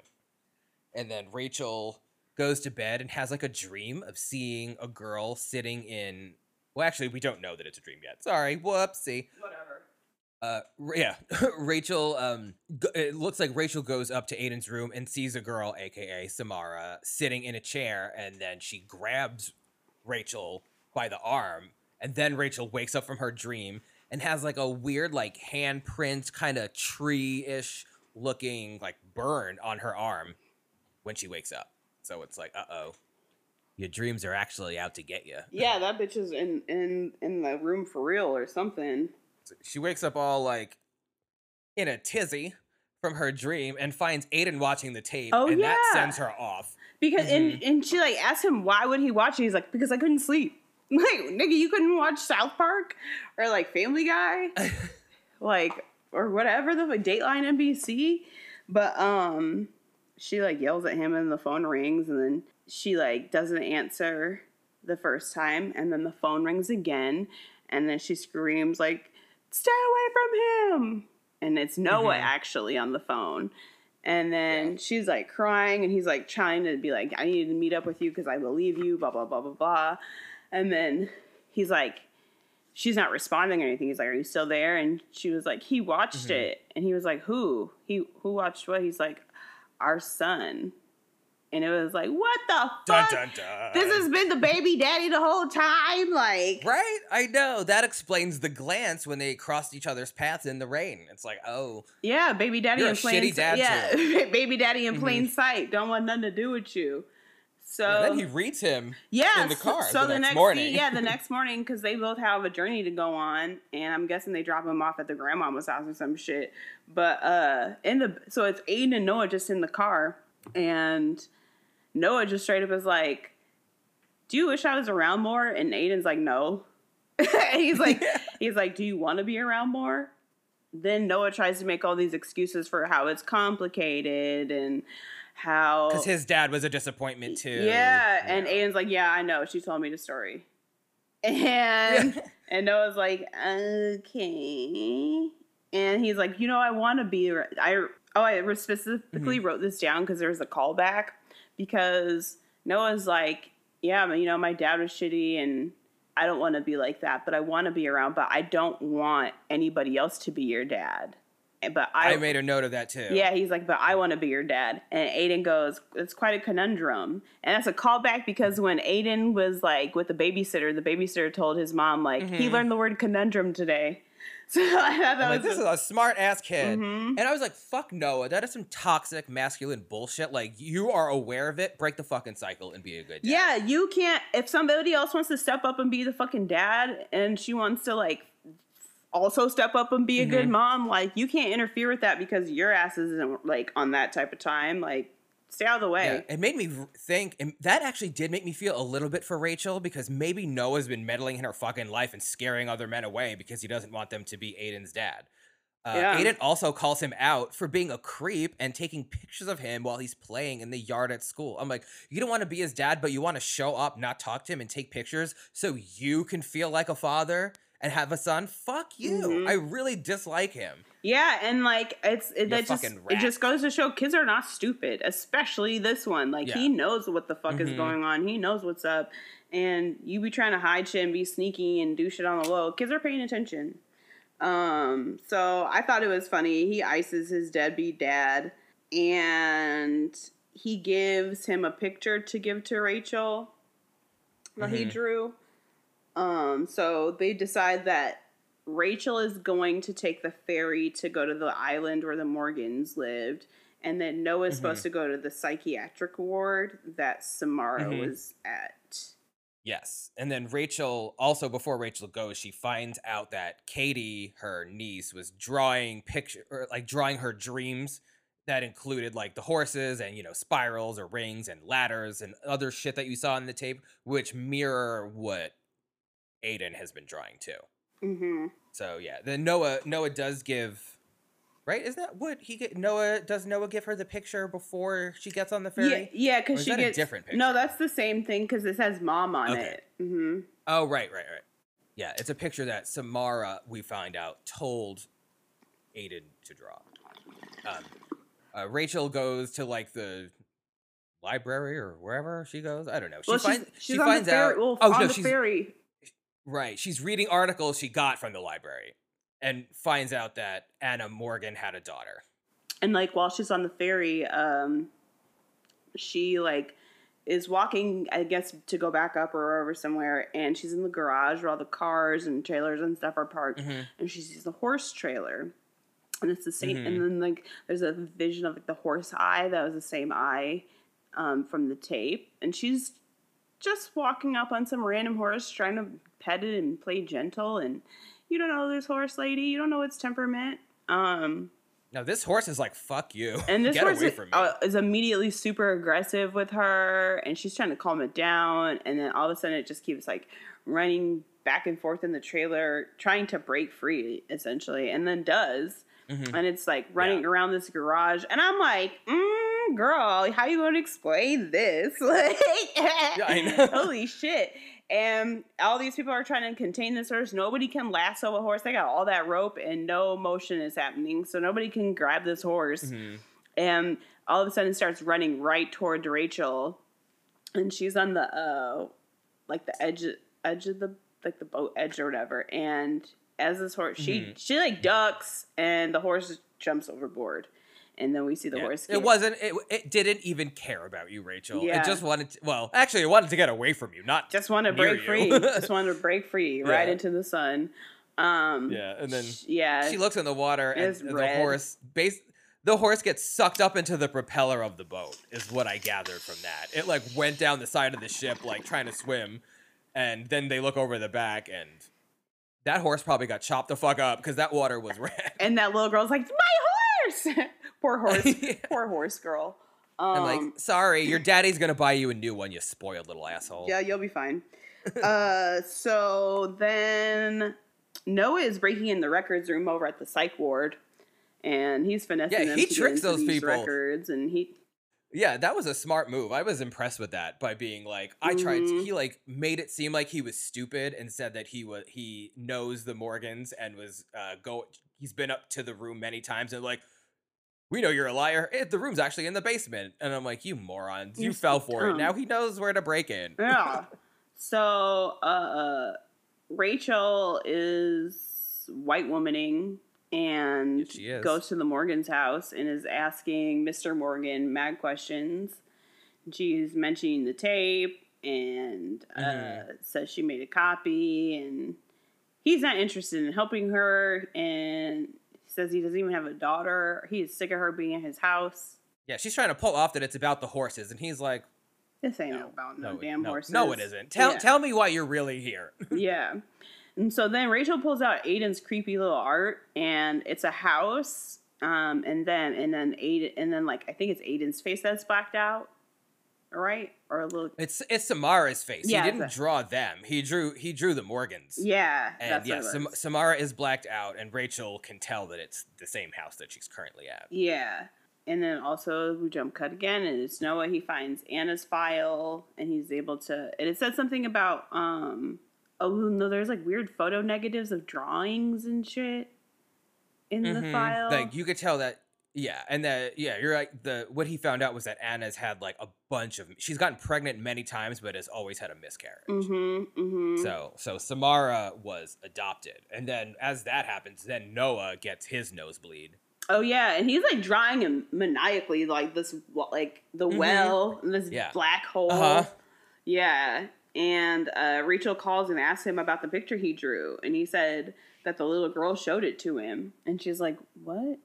and then Rachel goes to bed and has like a dream of seeing a girl sitting in well, actually, we don't know that it's a dream yet. Sorry, whoopsie. Whatever. Uh, yeah, Rachel. Um, it looks like Rachel goes up to Aiden's room and sees a girl, aka Samara, sitting in a chair, and then she grabs Rachel by the arm, and then Rachel wakes up from her dream and has like a weird like handprint kind of tree-ish looking like burn on her arm when she wakes up. So it's like, uh-oh. Your dreams are actually out to get you. Yeah, that bitch is in in in the room for real or something. She wakes up all like in a tizzy from her dream and finds Aiden watching the tape Oh, and that yeah. sends her off. Because and Mhm. and she like asks him why would he watch it. He's like because I couldn't sleep. Like nigga, you couldn't watch South Park or like Family Guy, like or whatever the Dateline NBC. But um, she like yells at him and the phone rings and then she like doesn't answer the first time and then the phone rings again and then she screams like stay away from him and it's Noah Mhm. actually on the phone. And then Yeah. she's like crying, and he's like trying to be like, I need to meet up with you because I believe you, blah, blah, blah, blah, blah. And then he's like, she's not responding or anything. He's like, Are you still there? And she was like, He watched Mhm. it. And he was like, Who? He who watched what? He's like, Our son. And it was like, What the fuck? dun dun. This has been the baby daddy the whole time. Like, Right? I know. That explains the glance when they crossed each other's paths in the rain. It's like, oh, yeah, baby daddy in a plain dad, Yeah, baby daddy in Mhm. plain sight. Don't want nothing to do with you. So and then he reads him. Yeah, in the car So, the the, next next morning. yeah, the next morning because they both have a journey to go on, and I'm guessing they drop him off at the grandmama's house or some shit. But uh, in the so it's Aiden and Noah just in the car, and Noah just straight up is like, "Do you wish I was around more?" And Aiden's like, "No." He's like, he's like, "Do you want to be around more?" Then Noah tries to make all these excuses for how it's complicated and how Because his dad was a disappointment too. yeah, and Yeah. Aiden's like, "Yeah, I know." She told me the story, and and Noah's like, "Okay," and he's like, "You know, I want to be." I oh, I specifically Mm-hmm. wrote this down because there's a callback because Noah's like, "Yeah, but you know, my dad was shitty, and I don't want to be like that, but I want to be around, but I don't want anybody else to be your dad." But I, I made a note of that too. yeah, he's like, but I want to be your dad. And Aiden goes, it's quite a conundrum. And that's a callback because when Aiden was like with the babysitter, the babysitter told his mom, like, he Mhm. learned the word conundrum today. So I thought that I'm like, was this is a smart ass kid. Mhm. And I was like, fuck Noah. That is some toxic masculine bullshit. Like, you are aware of it. Break the fucking cycle and be a good dad. Yeah, you can't. If somebody else wants to step up and be the fucking dad, and she wants to like also step up and be a good Mhm. mom, like you can't interfere with that because your ass isn't like on that type of time. Like, stay out of the way. Yeah, it made me think, and that actually did make me feel a little bit for Rachel because maybe Noah's been meddling in her fucking life and scaring other men away because he doesn't want them to be Aiden's dad. Uh, Yeah. Aiden also calls him out for being a creep and taking pictures of him while he's playing in the yard at school. I'm like, you don't want to be his dad, but you want to show up, not talk to him, and take pictures so you can feel like a father and have a son. Fuck you. Mhm. I really dislike him. Yeah, and like it's it, that just fucking it just goes to show kids are not stupid, especially this one. Like he knows what the fuck is Mhm. going on. He knows what's up, and you be trying to hide shit and be sneaky and do shit on the low. Kids are paying attention. Um, so I thought it was funny. He ices his deadbeat dad, and he gives him a picture to give to Rachel that he Mhm. drew. Um, so they decide that Rachel is going to take the ferry to go to the island where the Morgans lived, and then Noah's Mhm. supposed to go to the psychiatric ward that Samara Mhm. was at. Yes. And then Rachel, also before Rachel goes, she finds out that Katie, her niece, was drawing picture or like drawing her dreams that included like the horses and you know spirals or rings and ladders and other shit that you saw in the tape, which mirror what Aiden has been drawing too. Mm-hmm. So yeah, then Noah Noah does give right? Isn't that what he get Noah does Noah give her the picture before she gets on the ferry? Yeah, because she gets different No, that's the same thing because it says mom on Okay. it. Mm-hmm. Oh, right, right, right. Yeah, it's a picture that Samara, we find out, told Aiden to draw. Um, uh, Rachel goes to like the library or wherever she goes. I don't know. She, Well, finds, she's, she's she finds out. Well, oh on no, the she's ferry. Right. She's reading articles she got from the library and finds out that Anna Morgan had a daughter. and like while she's on the ferry um she like is walking, I guess, to go back up or over somewhere, and she's in the garage where all the cars and trailers and stuff are parked, Mhm. and she sees the horse trailer. And it's the same, Mhm. and then like there's a vision of like the horse eye that was the same eye um, from the tape, and she's just walking up on some random horse, trying to pet it and play gentle, and you don't know this horse lady, you don't know its temperament. Um, Now this horse is like, "Fuck you, and this get horse away is, from me." uh, is immediately super aggressive with her, and she's trying to calm it down. And then all of a sudden, it just keeps like running back and forth in the trailer, trying to break free, essentially, and then does. Mhm. And it's like running Yeah. around this garage, and I'm like, mm, "Girl, how you going to explain this?" Like, know. holy shit! And all these people are trying to contain this horse. Nobody can lasso a horse. They got all that rope, and no motion is happening, so nobody can grab this horse Mhm. and all of a sudden starts running right toward Rachel, and she's on the uh, like the edge edge of the like the boat edge or whatever. And as this horse, she Mhm. she like ducks, and the horse jumps overboard, and then we see the Yeah. horse. It wasn't. It, it didn't even care about you, Rachel. Yeah. It just wanted. To, well, actually, it wanted to get away from you, not just want to break you. free. just want to break free right into the sun. Um, Yeah, and then yeah, she looks in the water, and It's the horse base. The horse gets sucked up into the propeller of the boat, is what I gathered from that. It like went down the side of the ship, like trying to swim, and then they look over the back, and that horse probably got chopped the fuck up because that water was red. and that little girl's like, "My horse!" Poor horse. Yeah. Poor horse girl. Um, I'm like, sorry, your daddy's gonna buy you a new one, you spoiled little asshole. Yeah, you'll be fine. uh, so then Noah is breaking in the records room over at the psych ward, and he's finessing Yeah, them he to tricks those people. records, and he Yeah, that was a smart move. I was impressed with that by being like, I tried. To, Mhm. he like made it seem like he was stupid and said that he was he knows the Morgans and was uh go. He's been up to the room many times and like, we know you're a liar. Eh, the room's actually in the basement, and I'm like, you morons, you You're fell for it. Now he knows where to break in. yeah. so uh, Rachel is white womaning and Yes, goes to the Morgan's house and is asking Mr. Morgan mad questions. She's mentioning the tape and uh, Mhm. says she made a copy and he's not interested in helping her and says he doesn't even have a daughter. He is sick of her being in his house. Yeah, she's trying to pull off that it's about the horses, and he's like, This ain't no, about no, no, damn no, horses. no, it isn't. Tell Yeah. tell me why you're really here. yeah. And so then Rachel pulls out Aiden's creepy little art, and it's a house. Um, and then and then Aiden, and then like I think it's Aiden's face that's blacked out, right? Or a little, It's it's Samara's face. Yeah, he didn't a- draw them. He drew he drew the Morgans. yeah. And yeah, Sam- Samara is blacked out, and Rachel can tell that it's the same house that she's currently at. Yeah. And then also we jump cut again, and it's Noah. He finds Anna's file, and he's able to. And it said something about um. Oh no, there's like weird photo negatives of drawings and shit in the Mhm. file. Like you could tell that, yeah, and that yeah, you're like The what he found out was that Anna's had like a bunch of. She's gotten pregnant many times, but has always had a miscarriage. Mm-hmm. Mm-hmm. So so Samara was adopted, and then as that happens, then Noah gets his nosebleed. Oh yeah, and he's like drawing him maniacally, like this, like the Mhm. well, this Yeah. black hole. Uh-huh. Yeah, and uh, Rachel calls and asks him about the picture he drew, and he said that the little girl showed it to him, and she's like, "What?"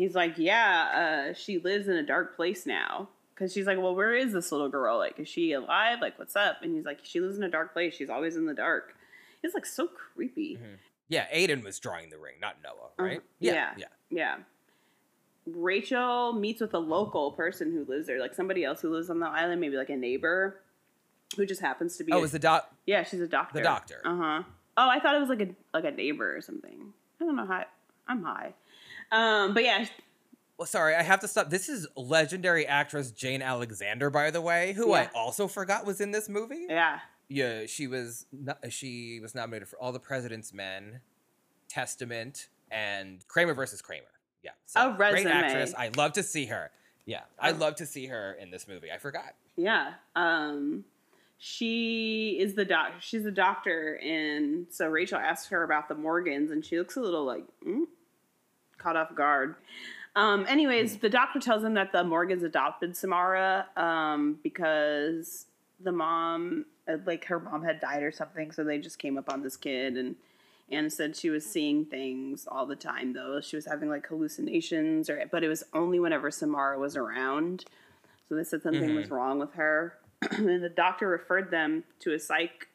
He's like, "Yeah, uh, she lives in a dark place now." Because she's like, "Well, where is this little girl? Like, is she alive? Like, what's up?" And he's like, "She lives in a dark place. She's always in the dark." It's like so creepy. Mhm. Yeah, Aiden was drawing the ring, not Noah, right? Uh-huh. Yeah. yeah. Yeah. Rachel meets with a local person who lives there, like somebody else who lives on the island, maybe like a neighbor who just happens to be. Oh, a- was the doc? yeah, she's a doctor. The doctor. Uh huh. Oh, I thought it was like a like a neighbor or something. I don't know how. I'm high. Um, but yeah, Well, sorry, I have to stop. This is legendary actress Jane Alexander, by the way, who I also forgot was in this movie. yeah, Yeah, she was she was nominated for All the President's Men, Testament, and Kramer versus Kramer. Yeah, Oh, great actress. I love to see her. Yeah, I Oh. love to see her in this movie. I forgot. yeah. Um, she is the doc. She's a doctor, and so Rachel asks her about the Morgans, and she looks a little like mm, caught off guard. Um, anyways, the doctor tells him that the Morgans adopted Samara um, because the mom, uh, like her mom had died or something, so they just came up on this kid and Anna said she was seeing things all the time though. She was having like hallucinations or but it was only whenever Samara was around. So they said something was wrong with her. and the doctor referred them to a psych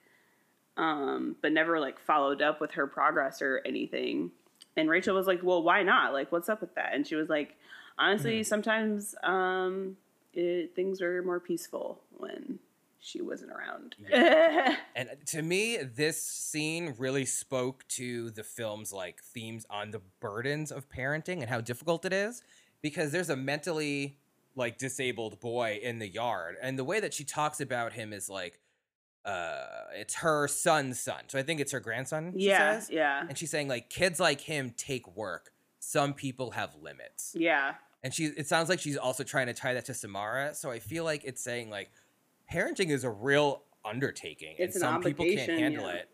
um, but never like followed up with her progress or anything. And Rachel was like, "Well, why not? Like, what's up with that?" And she was like, "Honestly, sometimes um, it, things are more peaceful when she wasn't around." And to me, this scene really spoke to the film's like themes on the burdens of parenting and how difficult it is because there's a mentally like disabled boy in the yard and the way that she talks about him is like uh it's her son's son. So I think it's her grandson, she yeah, says. yeah, And she's saying like kids like him take work. Some people have limits. yeah. And she it sounds like she's also trying to tie that to Samara. So I feel like it's saying like parenting is a real undertaking It's and an some people can't handle yeah. it.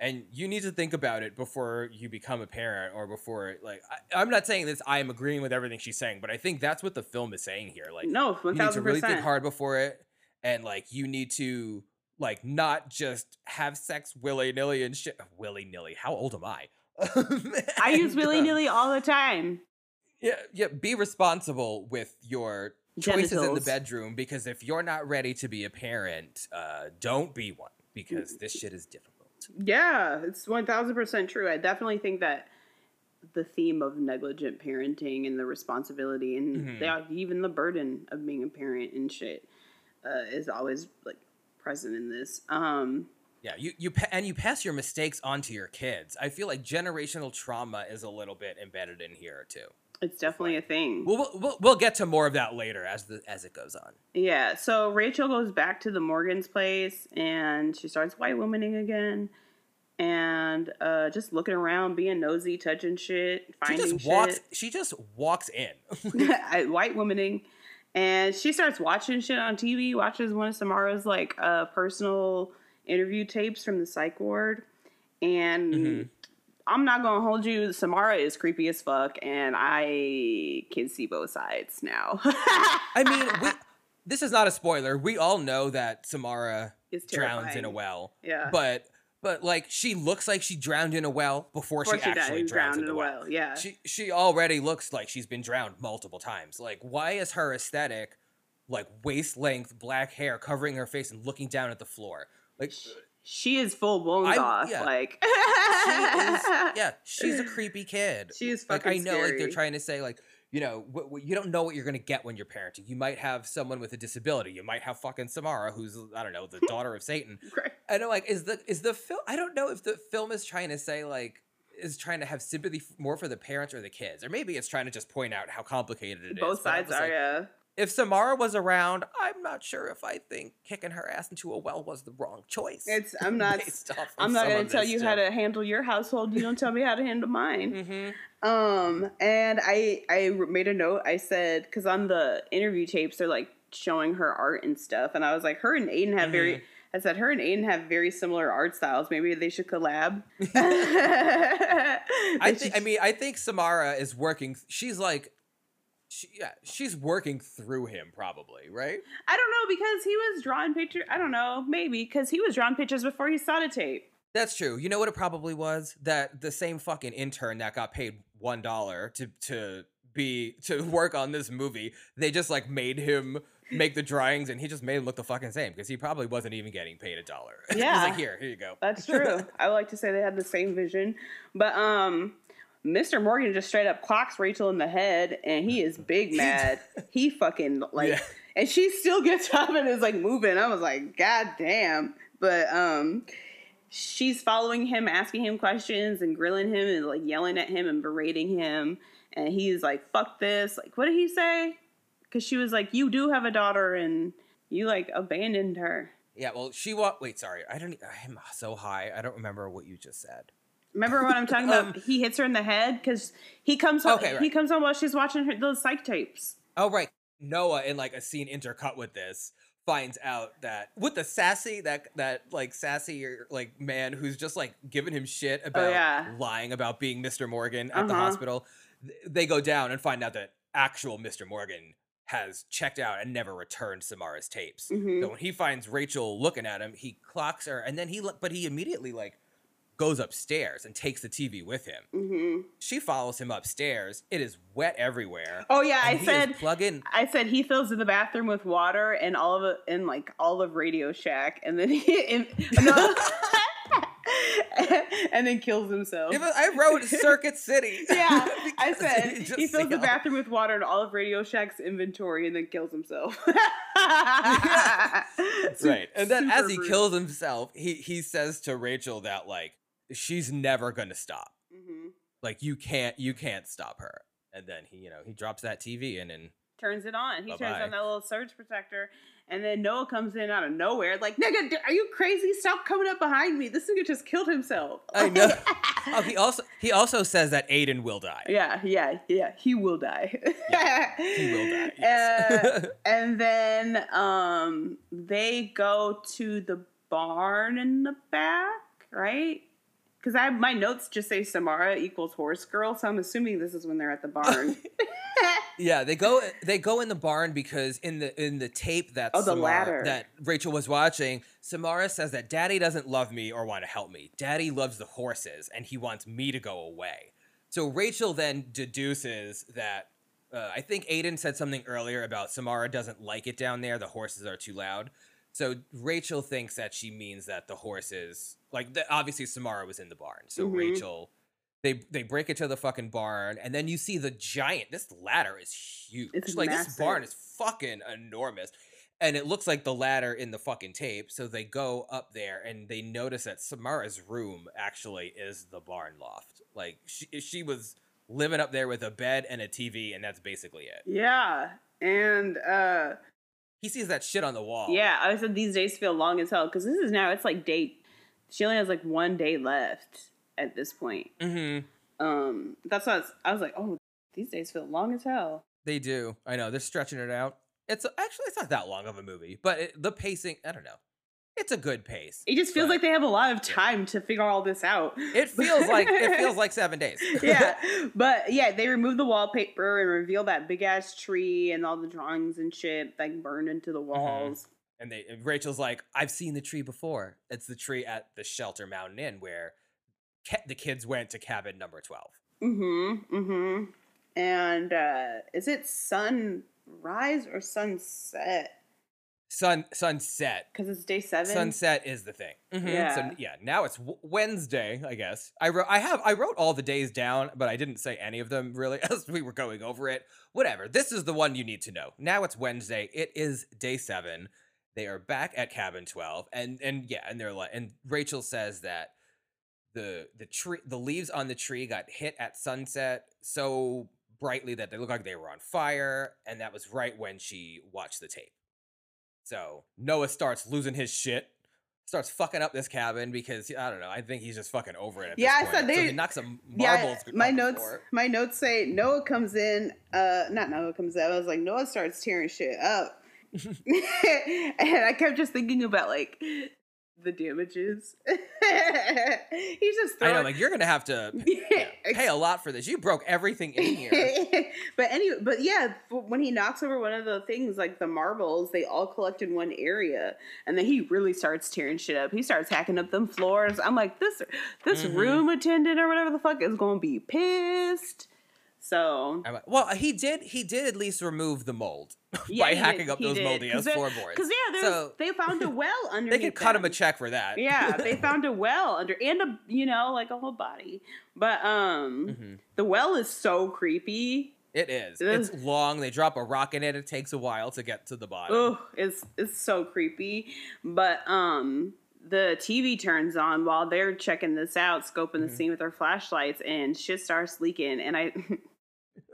And you need to think about it before you become a parent or before like I, I'm not saying this I am agreeing with everything she's saying, but I think that's what the film is saying here. Like no, 1000%. you need to really think hard before it and like you need to like not just have sex willy-nilly and shit willy-nilly. How old am I? I use And, willy uh, nilly all the time. yeah, yeah. Be responsible with your choices in the bedroom because if you're not ready to be a parent, uh, don't be one because this shit is difficult. Yeah, it's one thousand percent true. I definitely think that the theme of negligent parenting and the responsibility and Mhm. the, even the burden of being a parent and shit uh, is always like present in this. Um, Yeah, you you pa- and you pass your mistakes on to your kids. I feel like generational trauma is a little bit embedded in here too. it's definitely a thing. We'll, we'll- we'll get to more of that later as the as it goes on. Yeah, so Rachel goes back to the Morgan's place and she starts white womaning again. And uh, just looking around, being nosy, touching shit, She just shit. walks. She just walks in. white womaning and she starts watching shit on TV, watches one of Samara's like uh personal interview tapes from the psych ward. And Mhm. I'm not gonna hold you, Samara is creepy as fuck, and I can see both sides now. I mean, we, this is not a spoiler. We all know that Samara drowns in a well. Yeah. But but like she looks like she drowned in a well before, Before she, she actually died, drowns drowned in in the a well. well, yeah. She she already looks like she's been drowned multiple times. Like why is her aesthetic like waist length black hair covering her face and looking down at the floor? Like she is full blown I'm- off. yeah. Like she is yeah, she's a creepy kid. She is like I fucking know like they're trying to say like you know, w- w- you don't know what you're gonna get when you're parenting. You might have someone with a disability. You might have fucking Samara, who's I don't know, the daughter of Satan. And I know, like, is the is the film? I don't know if the film is trying to say like is trying to have sympathy f- more for the parents or the kids, or maybe it's trying to just point out how complicated it is. Both But I sides are, like, yeah. If Samara was around, I'm not sure if I think kicking her ass into a well was the wrong choice. It's I'm not based off of I'm not gonna tell you stuff. how to handle your household. You don't tell me how to handle mine. Mhm. Um, and I I made a note. I said because on the interview tapes they're like showing her art and stuff, and I was like, her and Aiden have very. I said her and Aiden have very similar art styles. Maybe they should collab. I think. I mean, I think Samara is working. She's like, she, yeah, she's working through him, probably, right? I don't know because he was drawing pictures. I don't know, maybe because he was drawing pictures before he saw the tape. That's true. You know what it probably was? That the same fucking intern that got paid one dollar to to be to work on this movie, they just like made him make the drawings and he just made him look the fucking same because he probably wasn't even getting paid a dollar. He's Yeah. like, here, here you go. That's true. I like to say they had the same vision. But um Mr. Morgan just straight up clocks Rachel in the head and he is big mad. he fucking like Yeah. and she still gets up and is like moving. I was like, God damn. But um she's following him, asking him questions and grilling him and like yelling at him and berating him. And he's like, fuck this. Like, what did he say? Because she was like, you do have a daughter and you like abandoned her. Yeah, well, she walked. Wait, sorry, I don't. I'm so high. I don't remember what you just said. Remember what I'm talking about? Um, he hits her in the head because he comes home. Okay, right. He comes home while she's watching her, those psych tapes. Oh right, Noah in like a scene intercut with this finds out that with the sassy that that like sassy like man who's just like giving him shit about Oh, yeah. lying about being Mr. Morgan at the Uh-huh. hospital. th- they go down and find out that actual Mr. Morgan has checked out and never returned Samara's tapes. Mhm. So when he finds Rachel looking at him, he clocks her, and then he but he immediately like goes upstairs and takes the TV with him. hmm She follows him upstairs. It is wet everywhere. Oh yeah, I and he is said. I said he fills the bathroom with water and all of it in like all of Radio Shack, and then he in, no, and then kills himself. Was- I wrote Circuit City. yeah, I said just he fills the bathroom with water and all of Radio Shack's inventory, and then kills himself. Right. And then as he brutal. kills himself, he he says to Rachel that like she's never gonna stop. Mhm. Like you can't you can't stop her. And then he, you know, he drops that TV and turns it on. He turns Bye-bye. on that little surge protector, and then Noah comes in out of nowhere, like, "Nigga, are you crazy? Stop coming up behind me! This nigga just killed himself." I know. Oh, he also he also says that Aiden will die. yeah, yeah, yeah. He will die. He will die. Uh, and then um, they go to the barn in the back, right? Because I my notes just say Samara equals horse girl, so I'm assuming this is when they're at the barn. yeah, they go they go in the barn because in the in the tape that Oh, the Samara- ladder. that Rachel was watching, Samara says that Daddy doesn't love me or want to help me. Daddy loves the horses and he wants me to go away. So Rachel then deduces that uh, I think Aiden said something earlier about Samara doesn't like it down there. The horses are too loud. So Rachel thinks that she means that the horses, like the, obviously Samara was in the barn. So Mhm. Rachel, they they break into the fucking barn, and then you see the giant. This ladder is huge. It's like this barn is fucking enormous, and it looks like the ladder in the fucking tape. So they go up there, and they notice that Samara's room actually is the barn loft. Like she she was living up there with a bed and a TV, and that's basically it. yeah, and uh, He sees that shit on the wall. yeah, I said these days feel long as hell because this is now it's like day. She only has like one day left at this point. Mm-hmm. Um, that's why I was, I was like, oh, these days feel long as hell. They do. I know they're stretching it out. It's actually it's not that long of a movie, but it, the pacing. I don't know. It's a good pace. It just feels But- like they have a lot of time to figure all this out. It feels like it feels like seven days. yeah, but yeah, they remove the wallpaper and reveal that big ass tree and all the drawings and shit like burned into Mm-hmm. the walls. and they and Rachel's like, I've seen the tree before. It's the tree at the Shelter Mountain Inn where ca- the kids went to cabin number twelve. Mm-hmm. Mm-hmm. And uh is it sunrise or sunset? Sun sunset. Because it's day seven. Sunset is the thing. Mhm. Yeah. So yeah, now it's w- Wednesday, I guess. I wrote I have I wrote all the days down, but I didn't say any of them really as we were going over it. Whatever. This is the one you need to know. Now it's Wednesday. It is day 7. They are back at cabin 12 and and yeah, and they're like and Rachel says that the the tree the leaves on the tree got hit at sunset so brightly that they look like they were on fire and that was right when she watched the tape. So Noah starts losing his shit, starts fucking up this cabin because I don't know. I think he's just fucking over it. At Yeah, I said point. So they- he knocks some yeah, marbles. my notes. My notes say Noah comes in. Uh, not Noah comes in. I was like Noah starts tearing shit up, and I kept just thinking about like the damages. He's just I know, like you're gonna have to yeah, pay a lot for this. You broke everything in here. but anyway, but yeah, when he knocks over one of the things, like the marbles, they all collect in one area, and then he really starts tearing shit up. He starts hacking up them floors. I'm like, this this Mhm. room attendant or whatever the fuck is to be pissed. So well, he did. He did at least remove the mold Yeah, by he did, hacking up those did. moldy 'Cause ass there- floorboards. because yeah, So- they found a well underneath. They could cut him a check for that. Yeah, they found a well under and a you know like a whole body, but um, Mhm. the well is so creepy. It is. It It's long. They drop a rock in it. It takes a while to get to the bottom. Oh, it's it's so creepy. But um the TV turns on while they're checking this out, scoping the Mhm. scene with their flashlights, and shit starts leaking. And I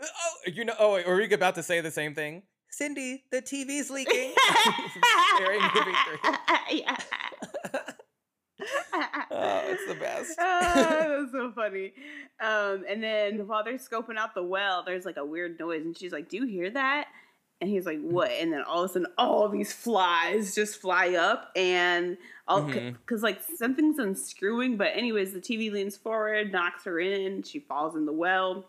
Oh, you know. Oh, wait, were we about to say the same thing? Cindy, the TV's leaking. Scary movie three. yeah. Oh, it's the best. oh, that's so funny. Um, and then while they're scoping out the well, there's like a weird noise, and she's like, "Do you hear that?" And he's like, "What?" And then all of a sudden, all these flies just fly up, and all because like something's unscrewing. But anyways, the TV leans forward, knocks her in, she falls in the well.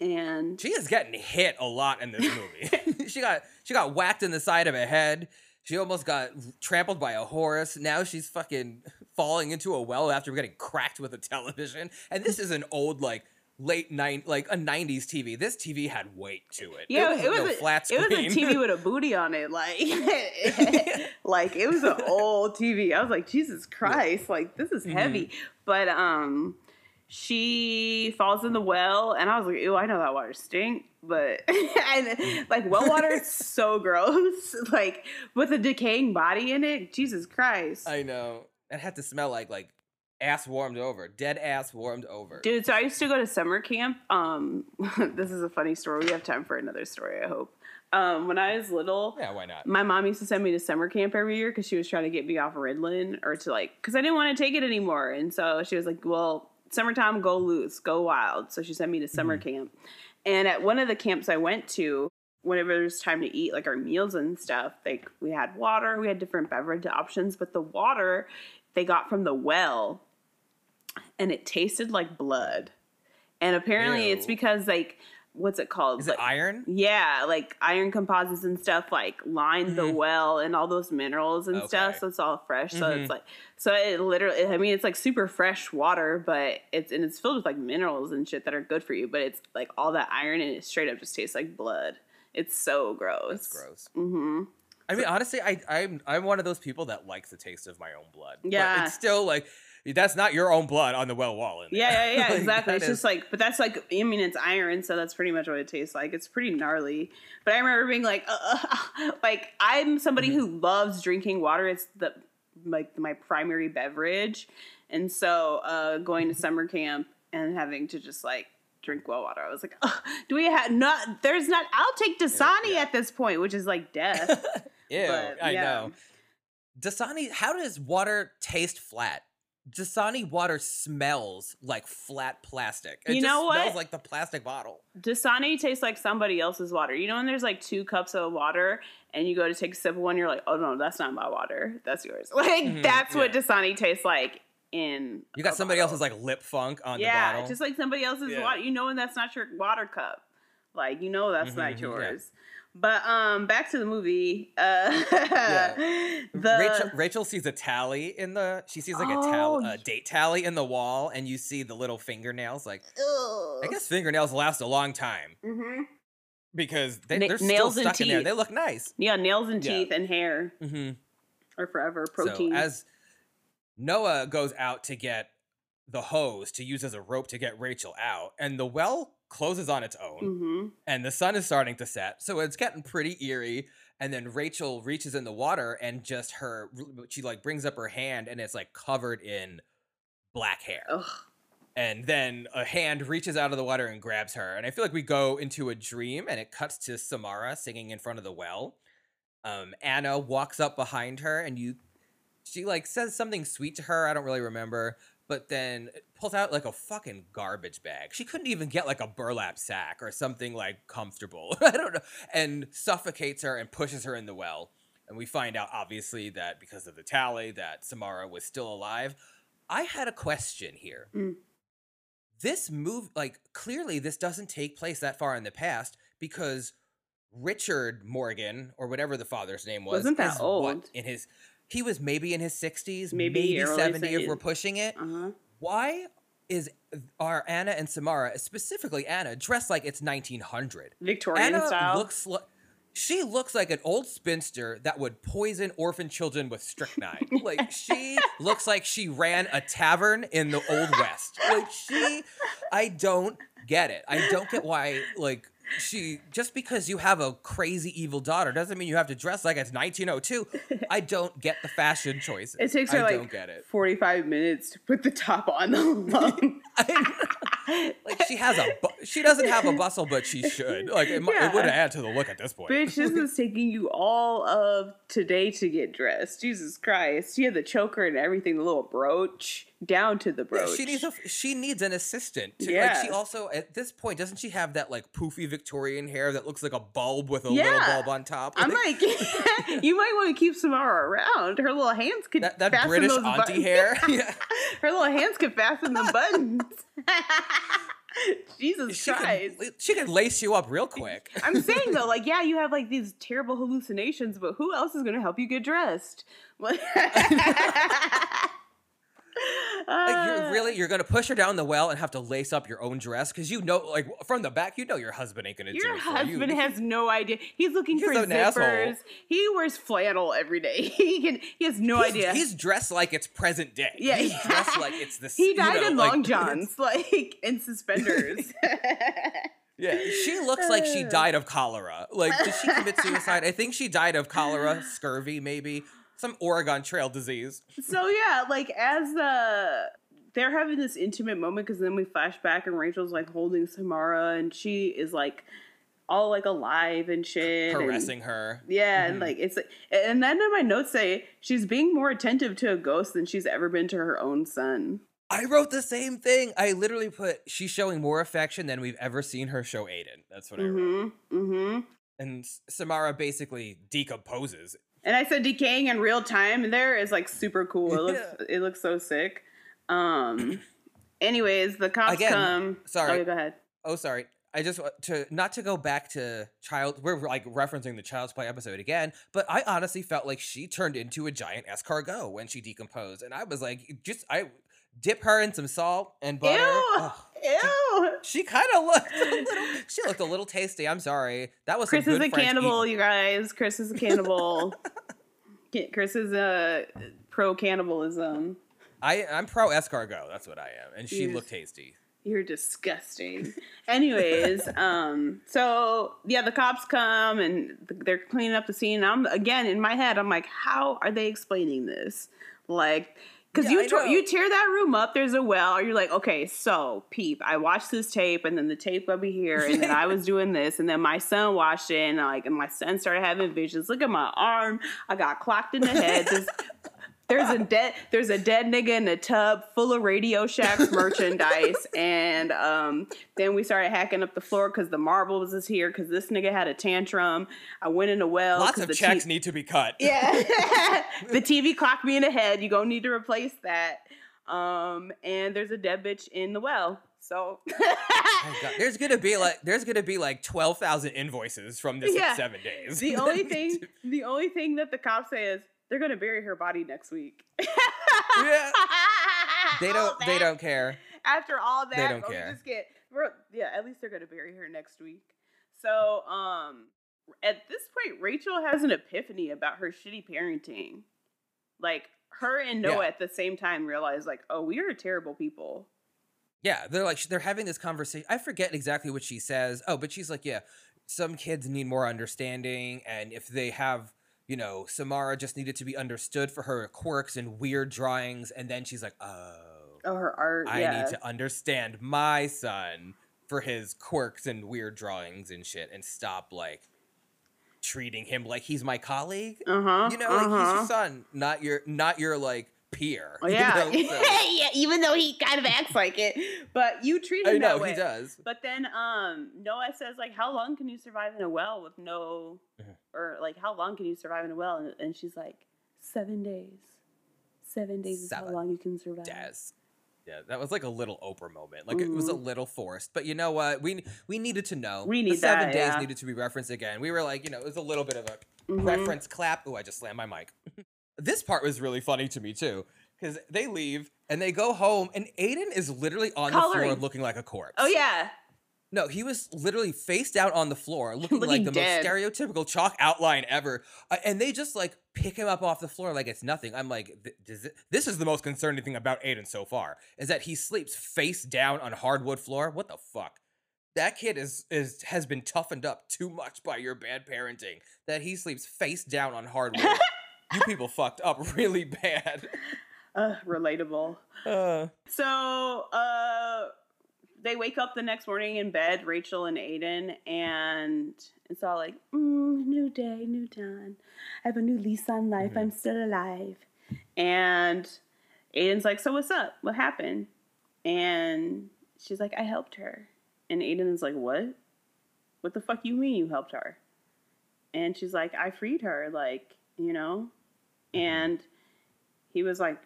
And She is getting hit a lot in this movie. she got she got whacked in the side of her head. She almost got trampled by a horse. Now she's fucking falling into a well after getting cracked with a television. And this is an old like late nine like a 90s TV. This TV had weight to it. yeah, wasn't it was no a, flat it was a TV with a booty on it, like like it was an old TV. I was like, Jesus Christ, like this is heavy. Mm-hmm. But um, she falls in the well, and I was like, ew, I know that water stink. But and like well water is so gross, like with a decaying body in it. Jesus Christ. I know. It had to smell like like ass warmed over, dead ass warmed over. Dude, so I used to go to summer camp. Um, this is a funny story. We have time for another story, I hope. Um, when I was little, Yeah, why not? my mom used to send me to summer camp every year because she was trying to get me off Ritalin or to like, because I didn't want to take it anymore. And so she was like, well, summertime, go loose, go wild. So she sent me to summer mm-hmm. camp. And at one of the camps I went to, whenever there was time to eat like our meals and stuff, like we had water, we had different beverage options, but the water they got from the well and it tasted like blood. And apparently it's because like what's it called? Is Like- it iron? yeah, like iron composites and stuff like lined the Mhm. well and all those minerals and stuff. So it's all fresh. So Mhm. it's like so it literally I mean it's like super fresh water, but it's and it's filled with like minerals and shit that are good for you, but it's like all that iron and it straight up just tastes like blood. It's so gross. It's gross. Mm-hmm. I mean, honestly, I, I'm I'm one of those people that likes the taste of my own blood. but Yeah. it's still like that's not your own blood on the well wall. Yeah, yeah, yeah, Like, exactly. It's is- just like, but that's like, I mean, it's iron, so that's pretty much what it tastes like. It's pretty gnarly. But I remember being like, uh, like I'm somebody Mm-hmm. who loves drinking water. It's the like my primary beverage, and so uh, going to summer camp and having to just like drink well water, I was like, do we have not? There's not. I'll take Dasani yeah. at this point, which is like death. Ew, but, I know. Dasani, how does water taste flat? Dasani water smells like flat plastic. It You just know what? smells like the plastic bottle. Dasani tastes like somebody else's water. You know when there's like two cups of water and you go to take a sip of one, you're like, oh no, that's not my water. That's yours. Like Mhm, that's what yeah. Dasani tastes like in You got somebody bottle. else's like lip funk on the Yeah, bottle. just like somebody else's Yeah. water. You know when that's not your water cup. Like you know that's Mhm, not yeah. Yours. But um back to the movie. Uh the Rachel, Rachel sees a tally in the. She sees like a, Oh, tal- y- a date tally in the wall, and you see the little fingernails. Like, Ugh. I guess fingernails last a long time Mhm. because they, Na- they're still nails and stuck in there. They look nice. Yeah, nails and Yeah. teeth and hair hmm are forever. Protein. So as Noah goes out to get the hose to use as a rope to get Rachel out, and the well closes on its own, hmm and the sun is starting to set, so it's getting pretty eerie. And then Rachel reaches in the water, and just her, she like brings up her hand, and it's like covered in black hair. Ugh. And then a hand reaches out of the water and grabs her. And I feel like we go into a dream and it cuts to Samara singing in front of the well. Um, Anna walks up behind her and you she like says something sweet to her. I don't really remember. But then pulls out like a fucking garbage bag. She couldn't even get like a burlap sack or something like comfortable. I don't know. And suffocates her and pushes her in the well. And we find out obviously that because of the tally that Samara was still alive. I had a question here Mm. this move like clearly this doesn't take place that far in the past because Richard Morgan or whatever the father's name was Wasn't that old. what, in his he was maybe in his 60s Maybe maybe, 70 if 70s. we're pushing it Uh-huh. Why is are Anna and Samara specifically Anna dressed like it's 1900 Victorian Anna style. looks like she looks like an old spinster that would poison orphan children with strychnine. like she looks like she ran a tavern in the old west. Like she I don't get it. I don't get why like she just because you have a crazy evil daughter doesn't mean you have to dress like it's 1902. I don't get the fashion choices. It takes her I like don't get it. 45 minutes to put the top on the like she has a bu- she doesn't have a bustle but she should. Like it, Yeah. it would add to the look at this point. Bitch, this is taking you all of today to get dressed. Jesus Christ. She had the choker and everything, the little brooch, down to the Yeah, brooch. she needs a she needs an assistant. To, Like Yeah. she also at this point doesn't she have that like poofy Victorian hair that looks like a bulb with a Yeah. little bulb on top? I'm like, you might want to keep Samara around. Her little hands could that, that British auntie buttons. hair. yeah. Her little hands could fasten the buttons. Jesus She Christ. can, she can lace you up real quick. I'm saying though, like, yeah, you have like these terrible hallucinations, but who else is gonna help you get dressed? Like, you're Uh, really you're gonna push her down the well and have to lace up your own dress because you know, like from the back, you know your husband ain't gonna do Your it for you. husband has no idea. He's looking He's for an asshole. zippers. He wears flannel every day. He can. He has no he's, idea. He's dressed like it's present day. Yeah, he's yeah. dressed like it's the. he you died know, in like, long johns, like in suspenders. Yeah, she looks like she died of cholera. Like, did she commit suicide? I think she died of cholera, scurvy, maybe some Oregon Trail disease. so yeah, like as the they're having this intimate moment because then we flash back and Rachel's like holding Samara and she is like all like alive and shit, and- Caressing her. Yeah, and Mhm. like it's and then in my notes say she's being more attentive to a ghost than she's ever been to her own son. I wrote the same thing. I literally put she's showing more affection than we've ever seen her show Aiden. That's what I wrote. Mm-hmm. Mm-hmm. And Samara basically decomposes. And I said decaying in real time there is like super cool. It looks it looks so sick. Um anyways, the cops Again, come. sorry. Oh, go ahead. Oh, sorry. I just want to not to go back to child. We're like referencing the Child's Play episode again, but I honestly felt like she turned into a giant escargot when she decomposed, and I was like, just I dip her in some salt and butter. Ew. Ew. she kind of looked. A little, she looked a little tasty. I'm sorry. That was Chris is a French cannibal, eating. you guys. Chris is a cannibal. Chris is a pro cannibalism. I I'm pro escargot. That's what I am, and she Yes. looked tasty. You're disgusting. Anyways, um, so yeah, the cops come and they're cleaning up the scene. I'm again in my head. I'm like, how are they explaining this? Like, because Yeah, you you tear that room up. There's a well. You're like, okay, so peep. I watched this tape, and then the tape got me here, and then I was doing this, and then my son watched it, and like, and my son started having visions. Look at my arm. I got clocked in the head. This there's a dead there's a dead nigga in a tub full of Radio Shack's merchandise, and um, then we started hacking up the floor because the marbles is here because this nigga had a tantrum. I went in a well. Lots of the checks T- need to be cut. yeah, the TV clocked me in the head. You gonna need to replace that. Um, and there's a dead bitch in the well. So Oh, God. There's gonna be like there's gonna be like twelve thousand invoices from this in seven days. the only thing the only thing that the cops say is they're gonna bury her body next week. Yeah. they don't they don't care. after all that, they don't we care. just get yeah. At least they're gonna bury her next week. So um, at this point, Rachel has an epiphany about her shitty parenting. Like her and Noah Yeah. at the same time realize like, oh, we are terrible people. Yeah, they're like they're having this conversation. I forget exactly what she says. Oh, but she's like, yeah, some kids need more understanding, and if they have, you know, Samara just needed to be understood for her quirks and weird drawings, and then she's like, oh, Oh, her art. I yeah. need to understand my son for his quirks and weird drawings and shit, and stop like treating him like he's my colleague. Uh huh. You know, like he's your son, not your not your like peer. Oh, you yeah. know, so- yeah. Even though he kind of acts like it, but you treat him I know that way. he does. But then um Noah says like how long can you survive in a well with no Mhm. or like how long can you survive in a well and, and she's like 7 days. 7 days is how long you can survive. Yeah, that was like a little Oprah moment. Like it was a Mhm. little forced, but you know what? We we needed to know. We the need seven that, days yeah. needed to be referenced again. We were like, you know, it was a little bit of a Mhm. reference clap. Oh, I just slammed my mic. this part was really funny to me too, because they leave and they go home, and Aiden is literally on the floor looking like a corpse. Oh yeah. No, he was literally face down on the floor, looking, like the dead. most stereotypical chalk outline ever. Uh, and they just like pick him up off the floor like it's nothing. I'm like, th- does it, this is the most concerning thing about Aiden so far is that he sleeps face down on hardwood floor. What the fuck? That kid is is has been toughened up too much by your bad parenting that he sleeps face down on hardwood. you people fucked up really bad. Uh, relatable. Uh, So, uh, they wake up the next morning in bed, Rachel and Aiden, and it's all like, mm, new day, new dawn. I have a new lease on life. I'm still alive. And Aiden's like, so what's up? What happened? And she's like, I helped her. And Aiden is like, what? What the fuck you mean you helped her? And she's like, I freed her, like, you know? And he was like,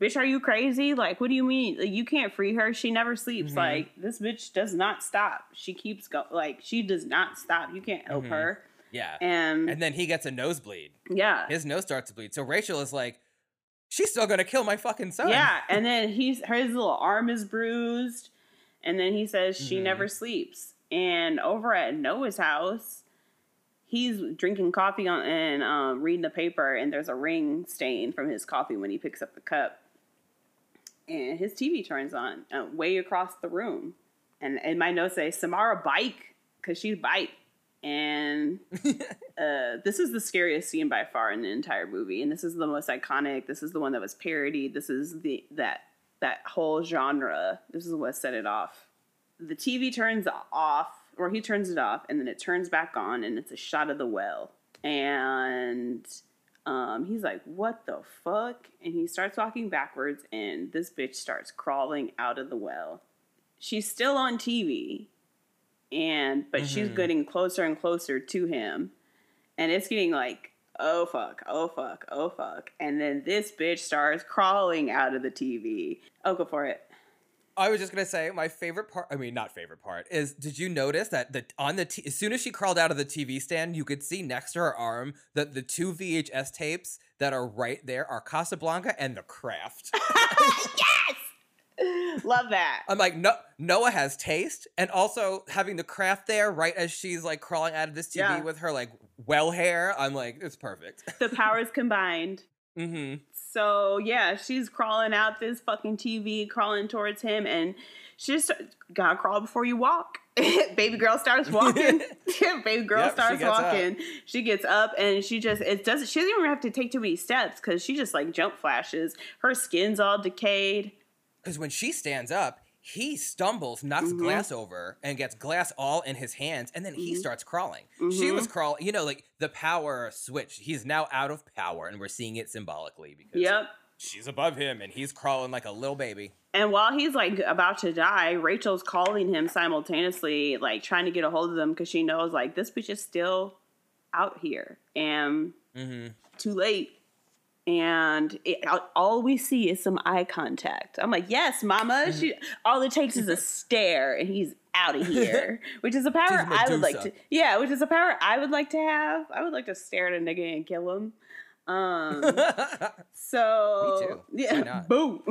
bitch, are you crazy? Like, what do you mean? Like, you can't free her. She never sleeps. Mhm. Like, this bitch does not stop. She keeps going. Like, she does not stop. You can't help Mhm. her. Yeah. And, And then he gets a nosebleed. yeah. His nose starts to bleed. So Rachel is like, she's still gonna kill my fucking son. Yeah, and then he's his little arm is bruised, and then he says she Mhm. never sleeps. And over at Noah's house, he's drinking coffee on and um, reading the paper, and there's a ring stain from his coffee when he picks up the cup. And his TV turns on uh, way across the room, and and my notes say Samara bike because she's bike. And uh, this is the scariest scene by far in the entire movie, and this is the most iconic. This is the one that was parodied. This is the that that whole genre. This is what set it off. The TV turns off, or he turns it off, and then it turns back on, and it's a shot of the well. And um, he's like, "What the fuck?" And he starts walking backwards, and this bitch starts crawling out of the well. She's still on TV, and but she's Mhm. getting closer and closer to him and it's getting like oh fuck oh fuck oh fuck and then this bitch starts crawling out of the tv oh go for it I was just gonna say my favorite part. I mean, not favorite part is. Did you notice that the on the t- as soon as she crawled out of the TV stand, you could see next to her arm that the two VHS tapes that are right there are Casablanca and The Craft. yes love that I'm like, no, Noah has taste, and also having The Craft there right as she's like crawling out of this TV Yeah. with her like well hair. I'm like, it's perfect. the powers combined hmm so yeah she's crawling out this fucking tv crawling towards him and she just gotta crawl before you walk. Baby girl starts walking. Baby girl Yep, she starts up. walking. She gets up and she just it doesn't she doesn't even have to take too many steps because she just like jump flashes. Her skin's all decayed. Because when she stands up, he stumbles, knocks Mhm. glass over, and gets glass all in his hands, and then he Mhm. starts crawling. She was crawling, you know, like the power switch. He's now out of power, and we're seeing it symbolically because yep she's above him, and he's crawling like a little baby. And while he's like about to die, Rachel's calling him simultaneously, like trying to get a hold of him because she knows like this bitch is still out here and hmm too late. And it, all- we see is some eye contact. I'm like, yes, mama. She all it takes is a stare, and he's out of here. Which is a power I would like to. Yeah, which is a power I would like to have. I would like to stare at a nigga and kill him. Um, so Me too. yeah, boom.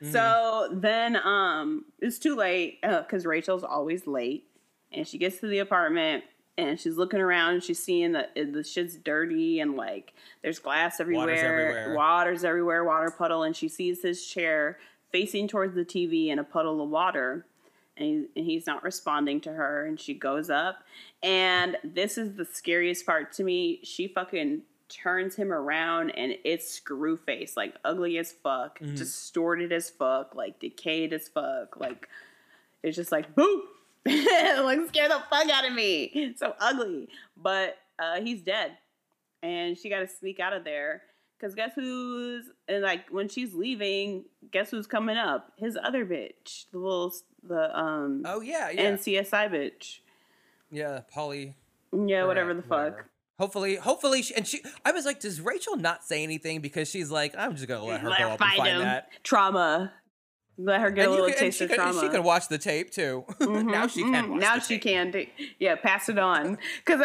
So then um it's too late because Rachel's always late, and she gets to the apartment and she's looking around and she's seeing that the shit's dirty and like there's glass everywhere, water's everywhere. water's everywhere, water puddle, and she sees his chair facing towards the TV in a puddle of water. And, he, and he's not responding to her, and she goes up. And this is the scariest part to me. She fucking turns him around, and it's screw face, like ugly as fuck, Mhm. distorted as fuck, like decayed as fuck. Like it's just like boop, like scare the fuck out of me. So ugly, but uh, he's dead, and she got to sneak out of there. Cause guess who's and like when she's leaving, guess who's coming up? His other bitch, the little the um oh yeah, yeah, NCSI bitch. yeah. Pauley. Yeah, whatever the fuck. whatever. Hopefully, hopefully, she, and she. I was like, does Rachel not say anything because she's like, I'm just gonna let her Let go her up and find find him. that. Trauma. Let her get And a little can- taste she of could, trauma. She can watch the tape too. now Mhm, she can. mhm. Watch Now she tape. can. do- Yeah, pass it on. Because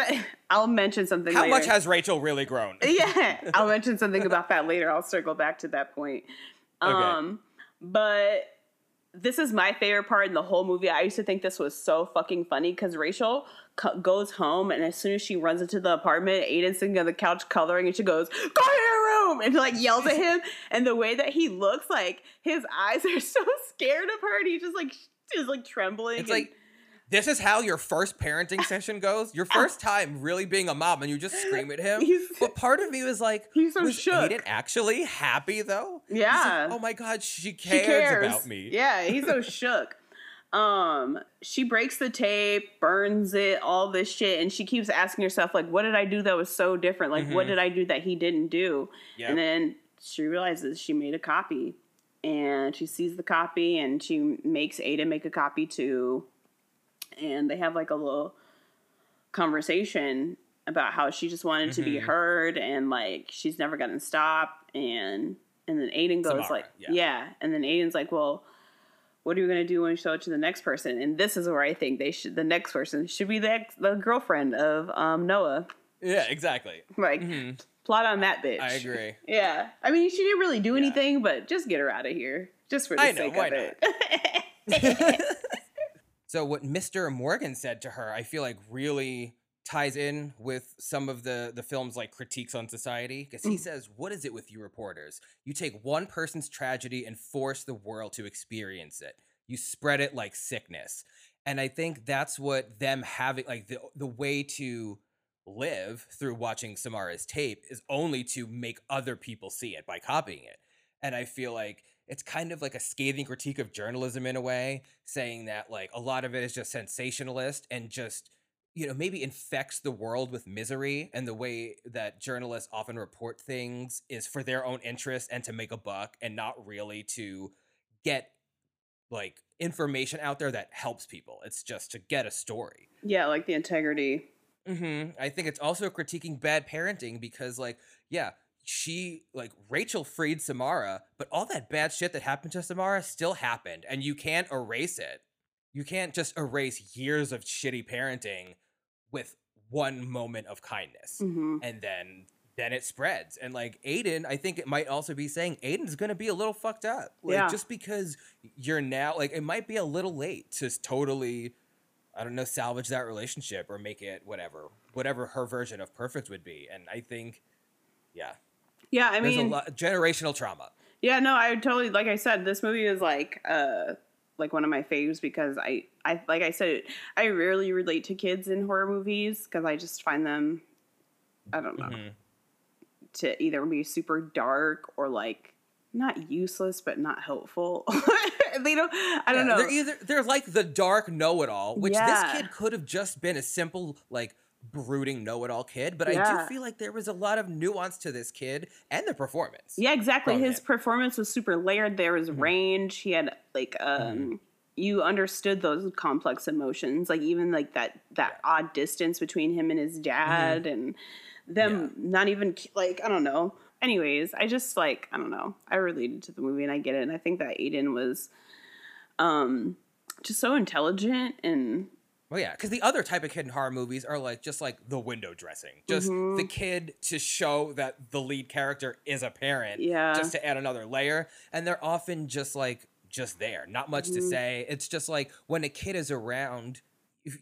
I'll mention something. How later. much has Rachel really grown? yeah, I'll mention something about that later. I'll circle back to that point. Okay. Um, but this is my favorite part in the whole movie. I used to think this was so fucking funny because Rachel co- goes home and as soon as she runs into the apartment, Aiden's sitting on the couch coloring and she goes, "Go to room!" and like yells at him. and the way that he looks, like his eyes are so scared of her, and he's just like just like trembling. It's and- like this is how your first parenting session goes. Your first time really being a mom, and you just scream at him. He's- But part of me was like, He's so was shook. Aiden actually happy though? He's like, Yeah. oh my god, she she cares, cares about me. Yeah, he's so shook. Um, she breaks the tape, burns it, all this shit, and she keeps asking herself, like, what did I do that was so different? Like, what Mhm. did I do that he didn't do? Yep. And then she realizes she made a copy. And she sees the copy and she makes Ada make a copy too. And they have like a little conversation about how she just wanted to be Mhm. heard and like she's never gonna stop and And then Aiden goes Samara, like, yeah. yeah. And then Aiden's like, well, what are you gonna do when you show it to the next person? And this is where I think they should the next person should be the ex, the girlfriend of um, Noah. Yeah, exactly. Like Mhm. plot on that bitch. I agree. Yeah. I mean she didn't really do Yeah. anything, but just get her out of here. Just for the I know, sake why of it. so what Mr. Morgan said to her, I feel like really ties in with some of the the film's like critiques on society because he Mm. says, "What is it with you reporters? You take one person's tragedy and force the world to experience it. You spread it like sickness." And I think that's what them having like the the way to live through watching Samara's tape is only to make other people see it by copying it. And I feel like it's kind of like a scathing critique of journalism in a way, saying that like a lot of it is just sensationalist and just you know maybe infects the world with misery and the way that journalists often report things is for their own interest and to make a buck and not really to get like information out there that helps people it's just to get a story yeah, like the integrity. hmm I think it's also critiquing bad parenting because, like, yeah, she, like, Rachel freed Samara, but all that bad shit that happened to Samara still happened, and you can't erase it. You can't just erase years of shitty parenting with one moment of kindness. hmm And then then it spreads. And like Aiden, I think it might also be saying Aiden's gonna be a little fucked up. Like Yeah. just because you're now like it might be a little late to totally I don't know, salvage that relationship or make it whatever, whatever her version of perfect would be. And I think, yeah, Yeah, I there's mean a lot generational trauma. Yeah, no, I totally like I said, this movie is like uh like one of my faves because I I like I said I rarely relate to kids in horror movies because I just find them I don't know Mhm. to either be super dark or like not useless but not helpful. they don't I don't Yeah, know. They're either they're like the dark know-it-all, which Yeah. this kid could have just been a simple like brooding know-it-all kid, but I do feel like there was a lot of nuance to this kid and the performance. Yeah, exactly. His him. performance was super layered. There was Mhm. range. He had like um Mhm. you understood those complex emotions, like even like that that odd distance between him and his dad and them not even like I don't know. Anyways, I just like I don't know. I related to the movie and I get it and I think that Aiden was um just so intelligent and Well, yeah, because the other type of kid in horror movies are like just like the window dressing, just the Mhm. kid to show that the lead character is a parent, Yeah. just to add another layer, and they're often just like just there, not much to Mhm. say. It's just like when a kid is around,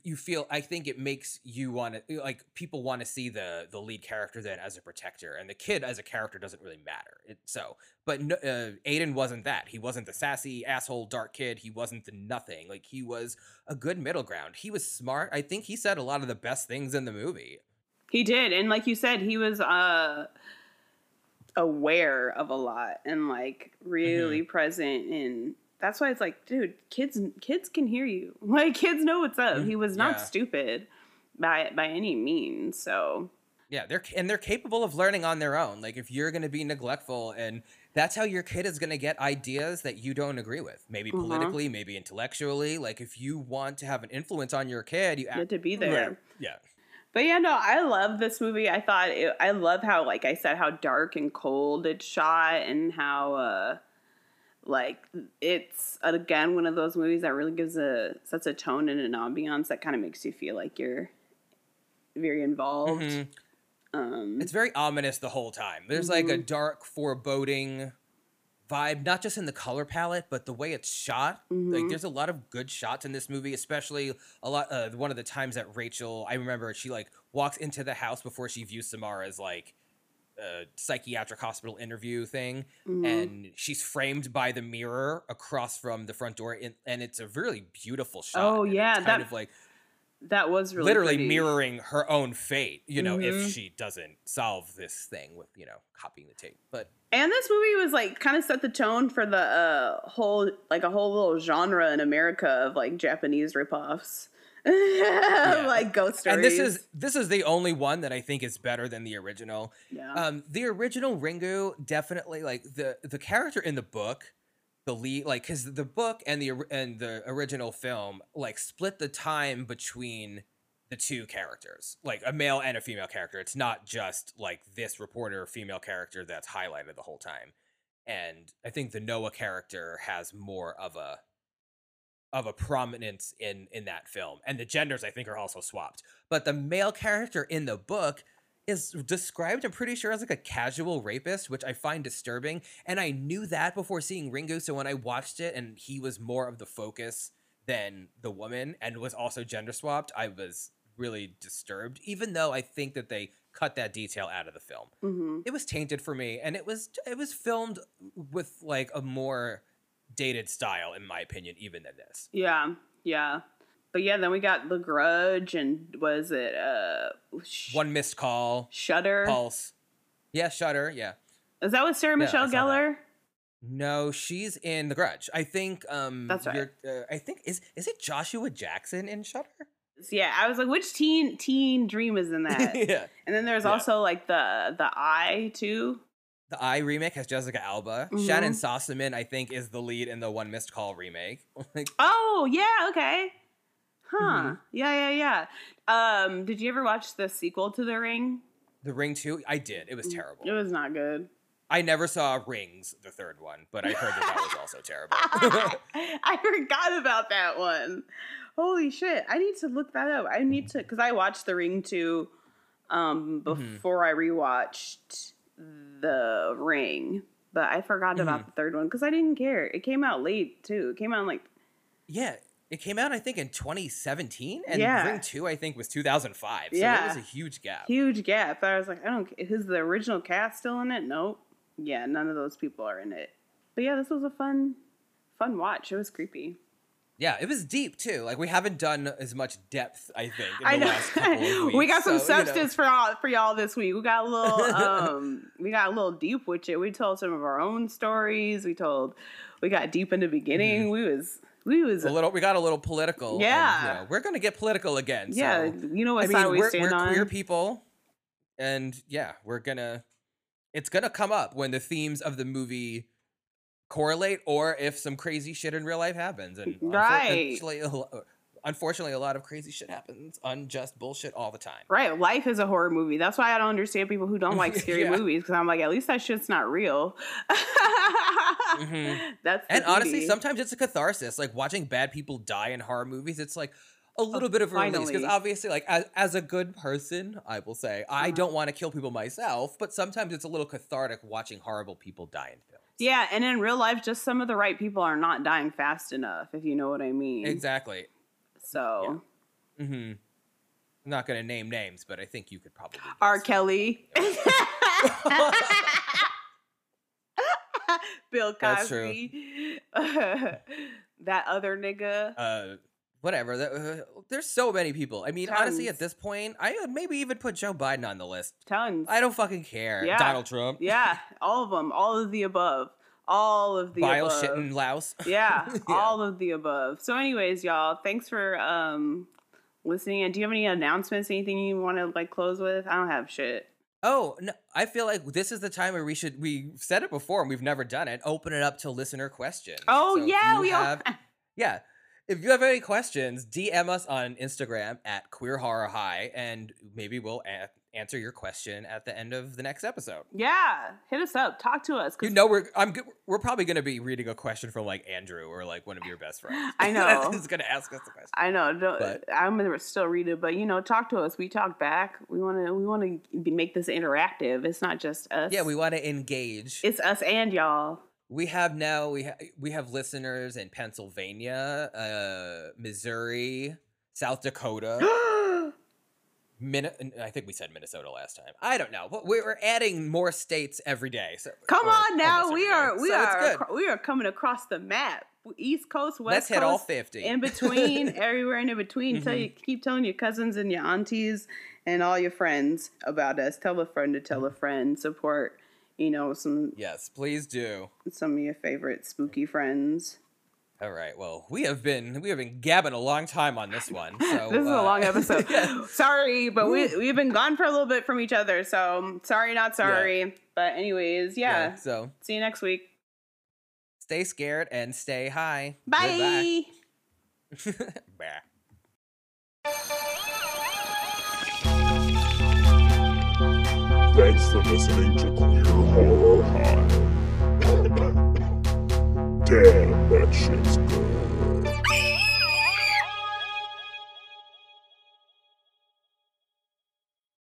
you, feel. I think it makes you want to like people want to see the the lead character then as a protector, and the kid as a character doesn't really matter. It, so, but no, uh, Aiden wasn't that. He wasn't the sassy asshole dark kid. He wasn't the nothing. Like he was a good middle ground. He was smart. I think he said a lot of the best things in the movie. He did, and like you said, he was uh aware of a lot and like really present and that's why it's like, dude, kids kids can hear you. Like kids know what's up. He was not Yeah. stupid by by any means. So Yeah, they're and they're capable of learning on their own. Like if you're going to be neglectful and that's how your kid is going to get ideas that you don't agree with. Maybe Mhm. politically, maybe intellectually. Like if you want to have an influence on your kid, you you had to be there. Yeah. But yeah, no, I love this movie. I thought it, I love how, like I said, how dark and cold it's shot, and how uh like it's again one of those movies that really gives a sets a tone and an ambiance that kind of makes you feel like you're very involved. Mhm. Um, It's very ominous the whole time. There's like a Mhm. dark foreboding vibe, not just in the color palette, but the way it's shot. Like Mhm. there's a lot of good shots in this movie, especially a lot uh, one of the times that Rachel, I remember she like walks into the house before she views Samara's like uh, psychiatric hospital interview thing mhm. and she's framed by the mirror across from the front door and, and it's a really beautiful shot. Oh, yeah, kind that- of like that was really literally pretty. mirroring her own fate, you know, Mhm. if she doesn't solve this thing with, you know, copying the tape. But And this movie was like kind of set the tone for the uh, whole like a whole little genre in America of like Japanese ripoffs, like ghost stories. and this is this is the only one that I think is better than the original. yeah. Um the original Ringu definitely like the the character in the book the lead like cuz the book and the and the original film like split the time between the two characters like a male and a female character it's not just like this reporter female character that's highlighted the whole time and I think the Noah character has more of a of a prominence in in that film, and the genders I think are also swapped. But the male character in the book is described, I'm pretty sure, as like a casual rapist, which I find disturbing. And I knew that before seeing Ringu so when I watched it and he was more of the focus than the woman and was also gender swapped, I was really disturbed, even though I think that they cut that detail out of the film. hmm It was tainted for me, and it was it was filmed with like a more dated style, in my opinion, even than this. Yeah, yeah. But yeah, then we got The Grudge and was it uh Sh- One missed call, Shutter? pulse. Yeah, Shutter. Yeah. Is that with Sarah Yeah, Michelle. Gellar? No, she's in The Grudge. I think. Um, That's right. Uh, I think is is it Joshua Jackson in Shutter? Yeah, I was like, which teen teen dream is in that? yeah. and then there's Yeah. also like the the Eye too. The Eye remake has Jessica Alba. Mhm. Shannyn Sossamon, I think, is the lead in the One Missed Call remake. like, Oh yeah, okay. Huh. Mhm. Yeah, yeah, yeah. Um, did you ever watch the sequel to The Ring? the Ring Two, I did. It was terrible. It was not good. I never saw Rings, the third one, but I heard that that was also terrible. I forgot about that one. Holy shit! I need to look that up. I need to because I watched The Ring two um, Mhm. before I rewatched The Ring, but I forgot Mm-hmm. about the third one because I didn't care. It came out late too. It came out like yeah, it came out I think in 2017, and Yeah. Ring Two I think was 2005. So Yeah. it was a huge gap. huge gap. I was like, I don't. Is the original cast still in it? Nope. Yeah, none of those people are in it. But yeah, this was a fun, fun watch. It was creepy. Yeah, it was deep too. Like we haven't done as much depth, I think, in I the know. last couple of weeks. we got some so, you know. substance for y'all for y'all this week. We got a little um we got a little deep with it. We told some of our own stories. We told we got deep in the beginning. Mm-hmm. We was we was a little. We got a little political. and, Yeah. you know, we're gonna get political again. yeah, you know what I side mean, we we're, stand we're on. queer people, and yeah, we're gonna. It's gonna come up when the themes of the movie correlate, or if some crazy shit in real life happens. And Right. unfortunately, a unfortunately, a lot of crazy shit happens, unjust bullshit all the time. Right, life is a horror movie. That's why I don't understand people who don't like scary Yeah. movies because I'm like, at least that shit's not real. Mhm. That's And honestly, sometimes it's a catharsis. Like watching bad people die in horror movies, it's like a little bit of a release. Because obviously, like as, as a good person, I will say I Uh-huh. don't want to kill people myself, but sometimes it's a little cathartic watching horrible people die in films. Yeah, and in real life, just some of the right people are not dying fast enough, if you know what I mean. Exactly. So, mm-hmm I'm not gonna name names, but I think you could probably. R. Kelly. Bill That's true. Cosby. that other nigga. Uh, whatever. uh, there's so many people. I mean, honestly, at this point, I would maybe even put Joe Biden on the list. Tons. I don't fucking care. Yeah. Donald Trump. yeah, all of them. All of the above. All of the Bile above. shitting louse. yeah, Yeah. all of the above. So, anyways, y'all, thanks for um listening. And do you have any announcements? Anything you want to like close with? I don't have shit. Oh, no, I feel like this is the time where we should. We said it before and we've never done it. Open it up to listener questions. Oh So yeah, we all. have. Yeah, if you have any questions, DM us on Instagram at Queer Horror High, and maybe we'll a- answer your question at the end of the next episode. yeah, hit us up. Talk to us. You know, we're I'm we're probably gonna be reading a question from like Andrew or like one of your best friends. I know. Who's gonna ask us the question? I know. Don't, But- I'm gonna still read it, but you know, talk to us. We talk back. We want to. We want to make this interactive. It's not just us. Yeah, we want to engage. It's us and y'all. We have now we ha- we have listeners in Pennsylvania, uh, Missouri, South Dakota, Min- I think we said Minnesota last time. I don't know, but we're adding more states every day. So Come on now, we are day. we So are we are coming across the map. East Coast, West Let's Coast, hit all fifty. in between, everywhere in between. Tell Mhm. you, keep telling your cousins and your aunties and all your friends about us. Tell a friend to tell a friend. Support, you know, some yes, please do. some of your favorite spooky friends. All right. Well, we have been we have been gabbing a long time on this one. So this is a uh, long episode. yeah. Sorry, but we we've been gone for a little bit from each other. So sorry, not sorry. But anyways, yeah. So See you next week. stay scared and stay high. Bye. Bye. Thanks for listening to Queer Horror High. Damn, that shit's good.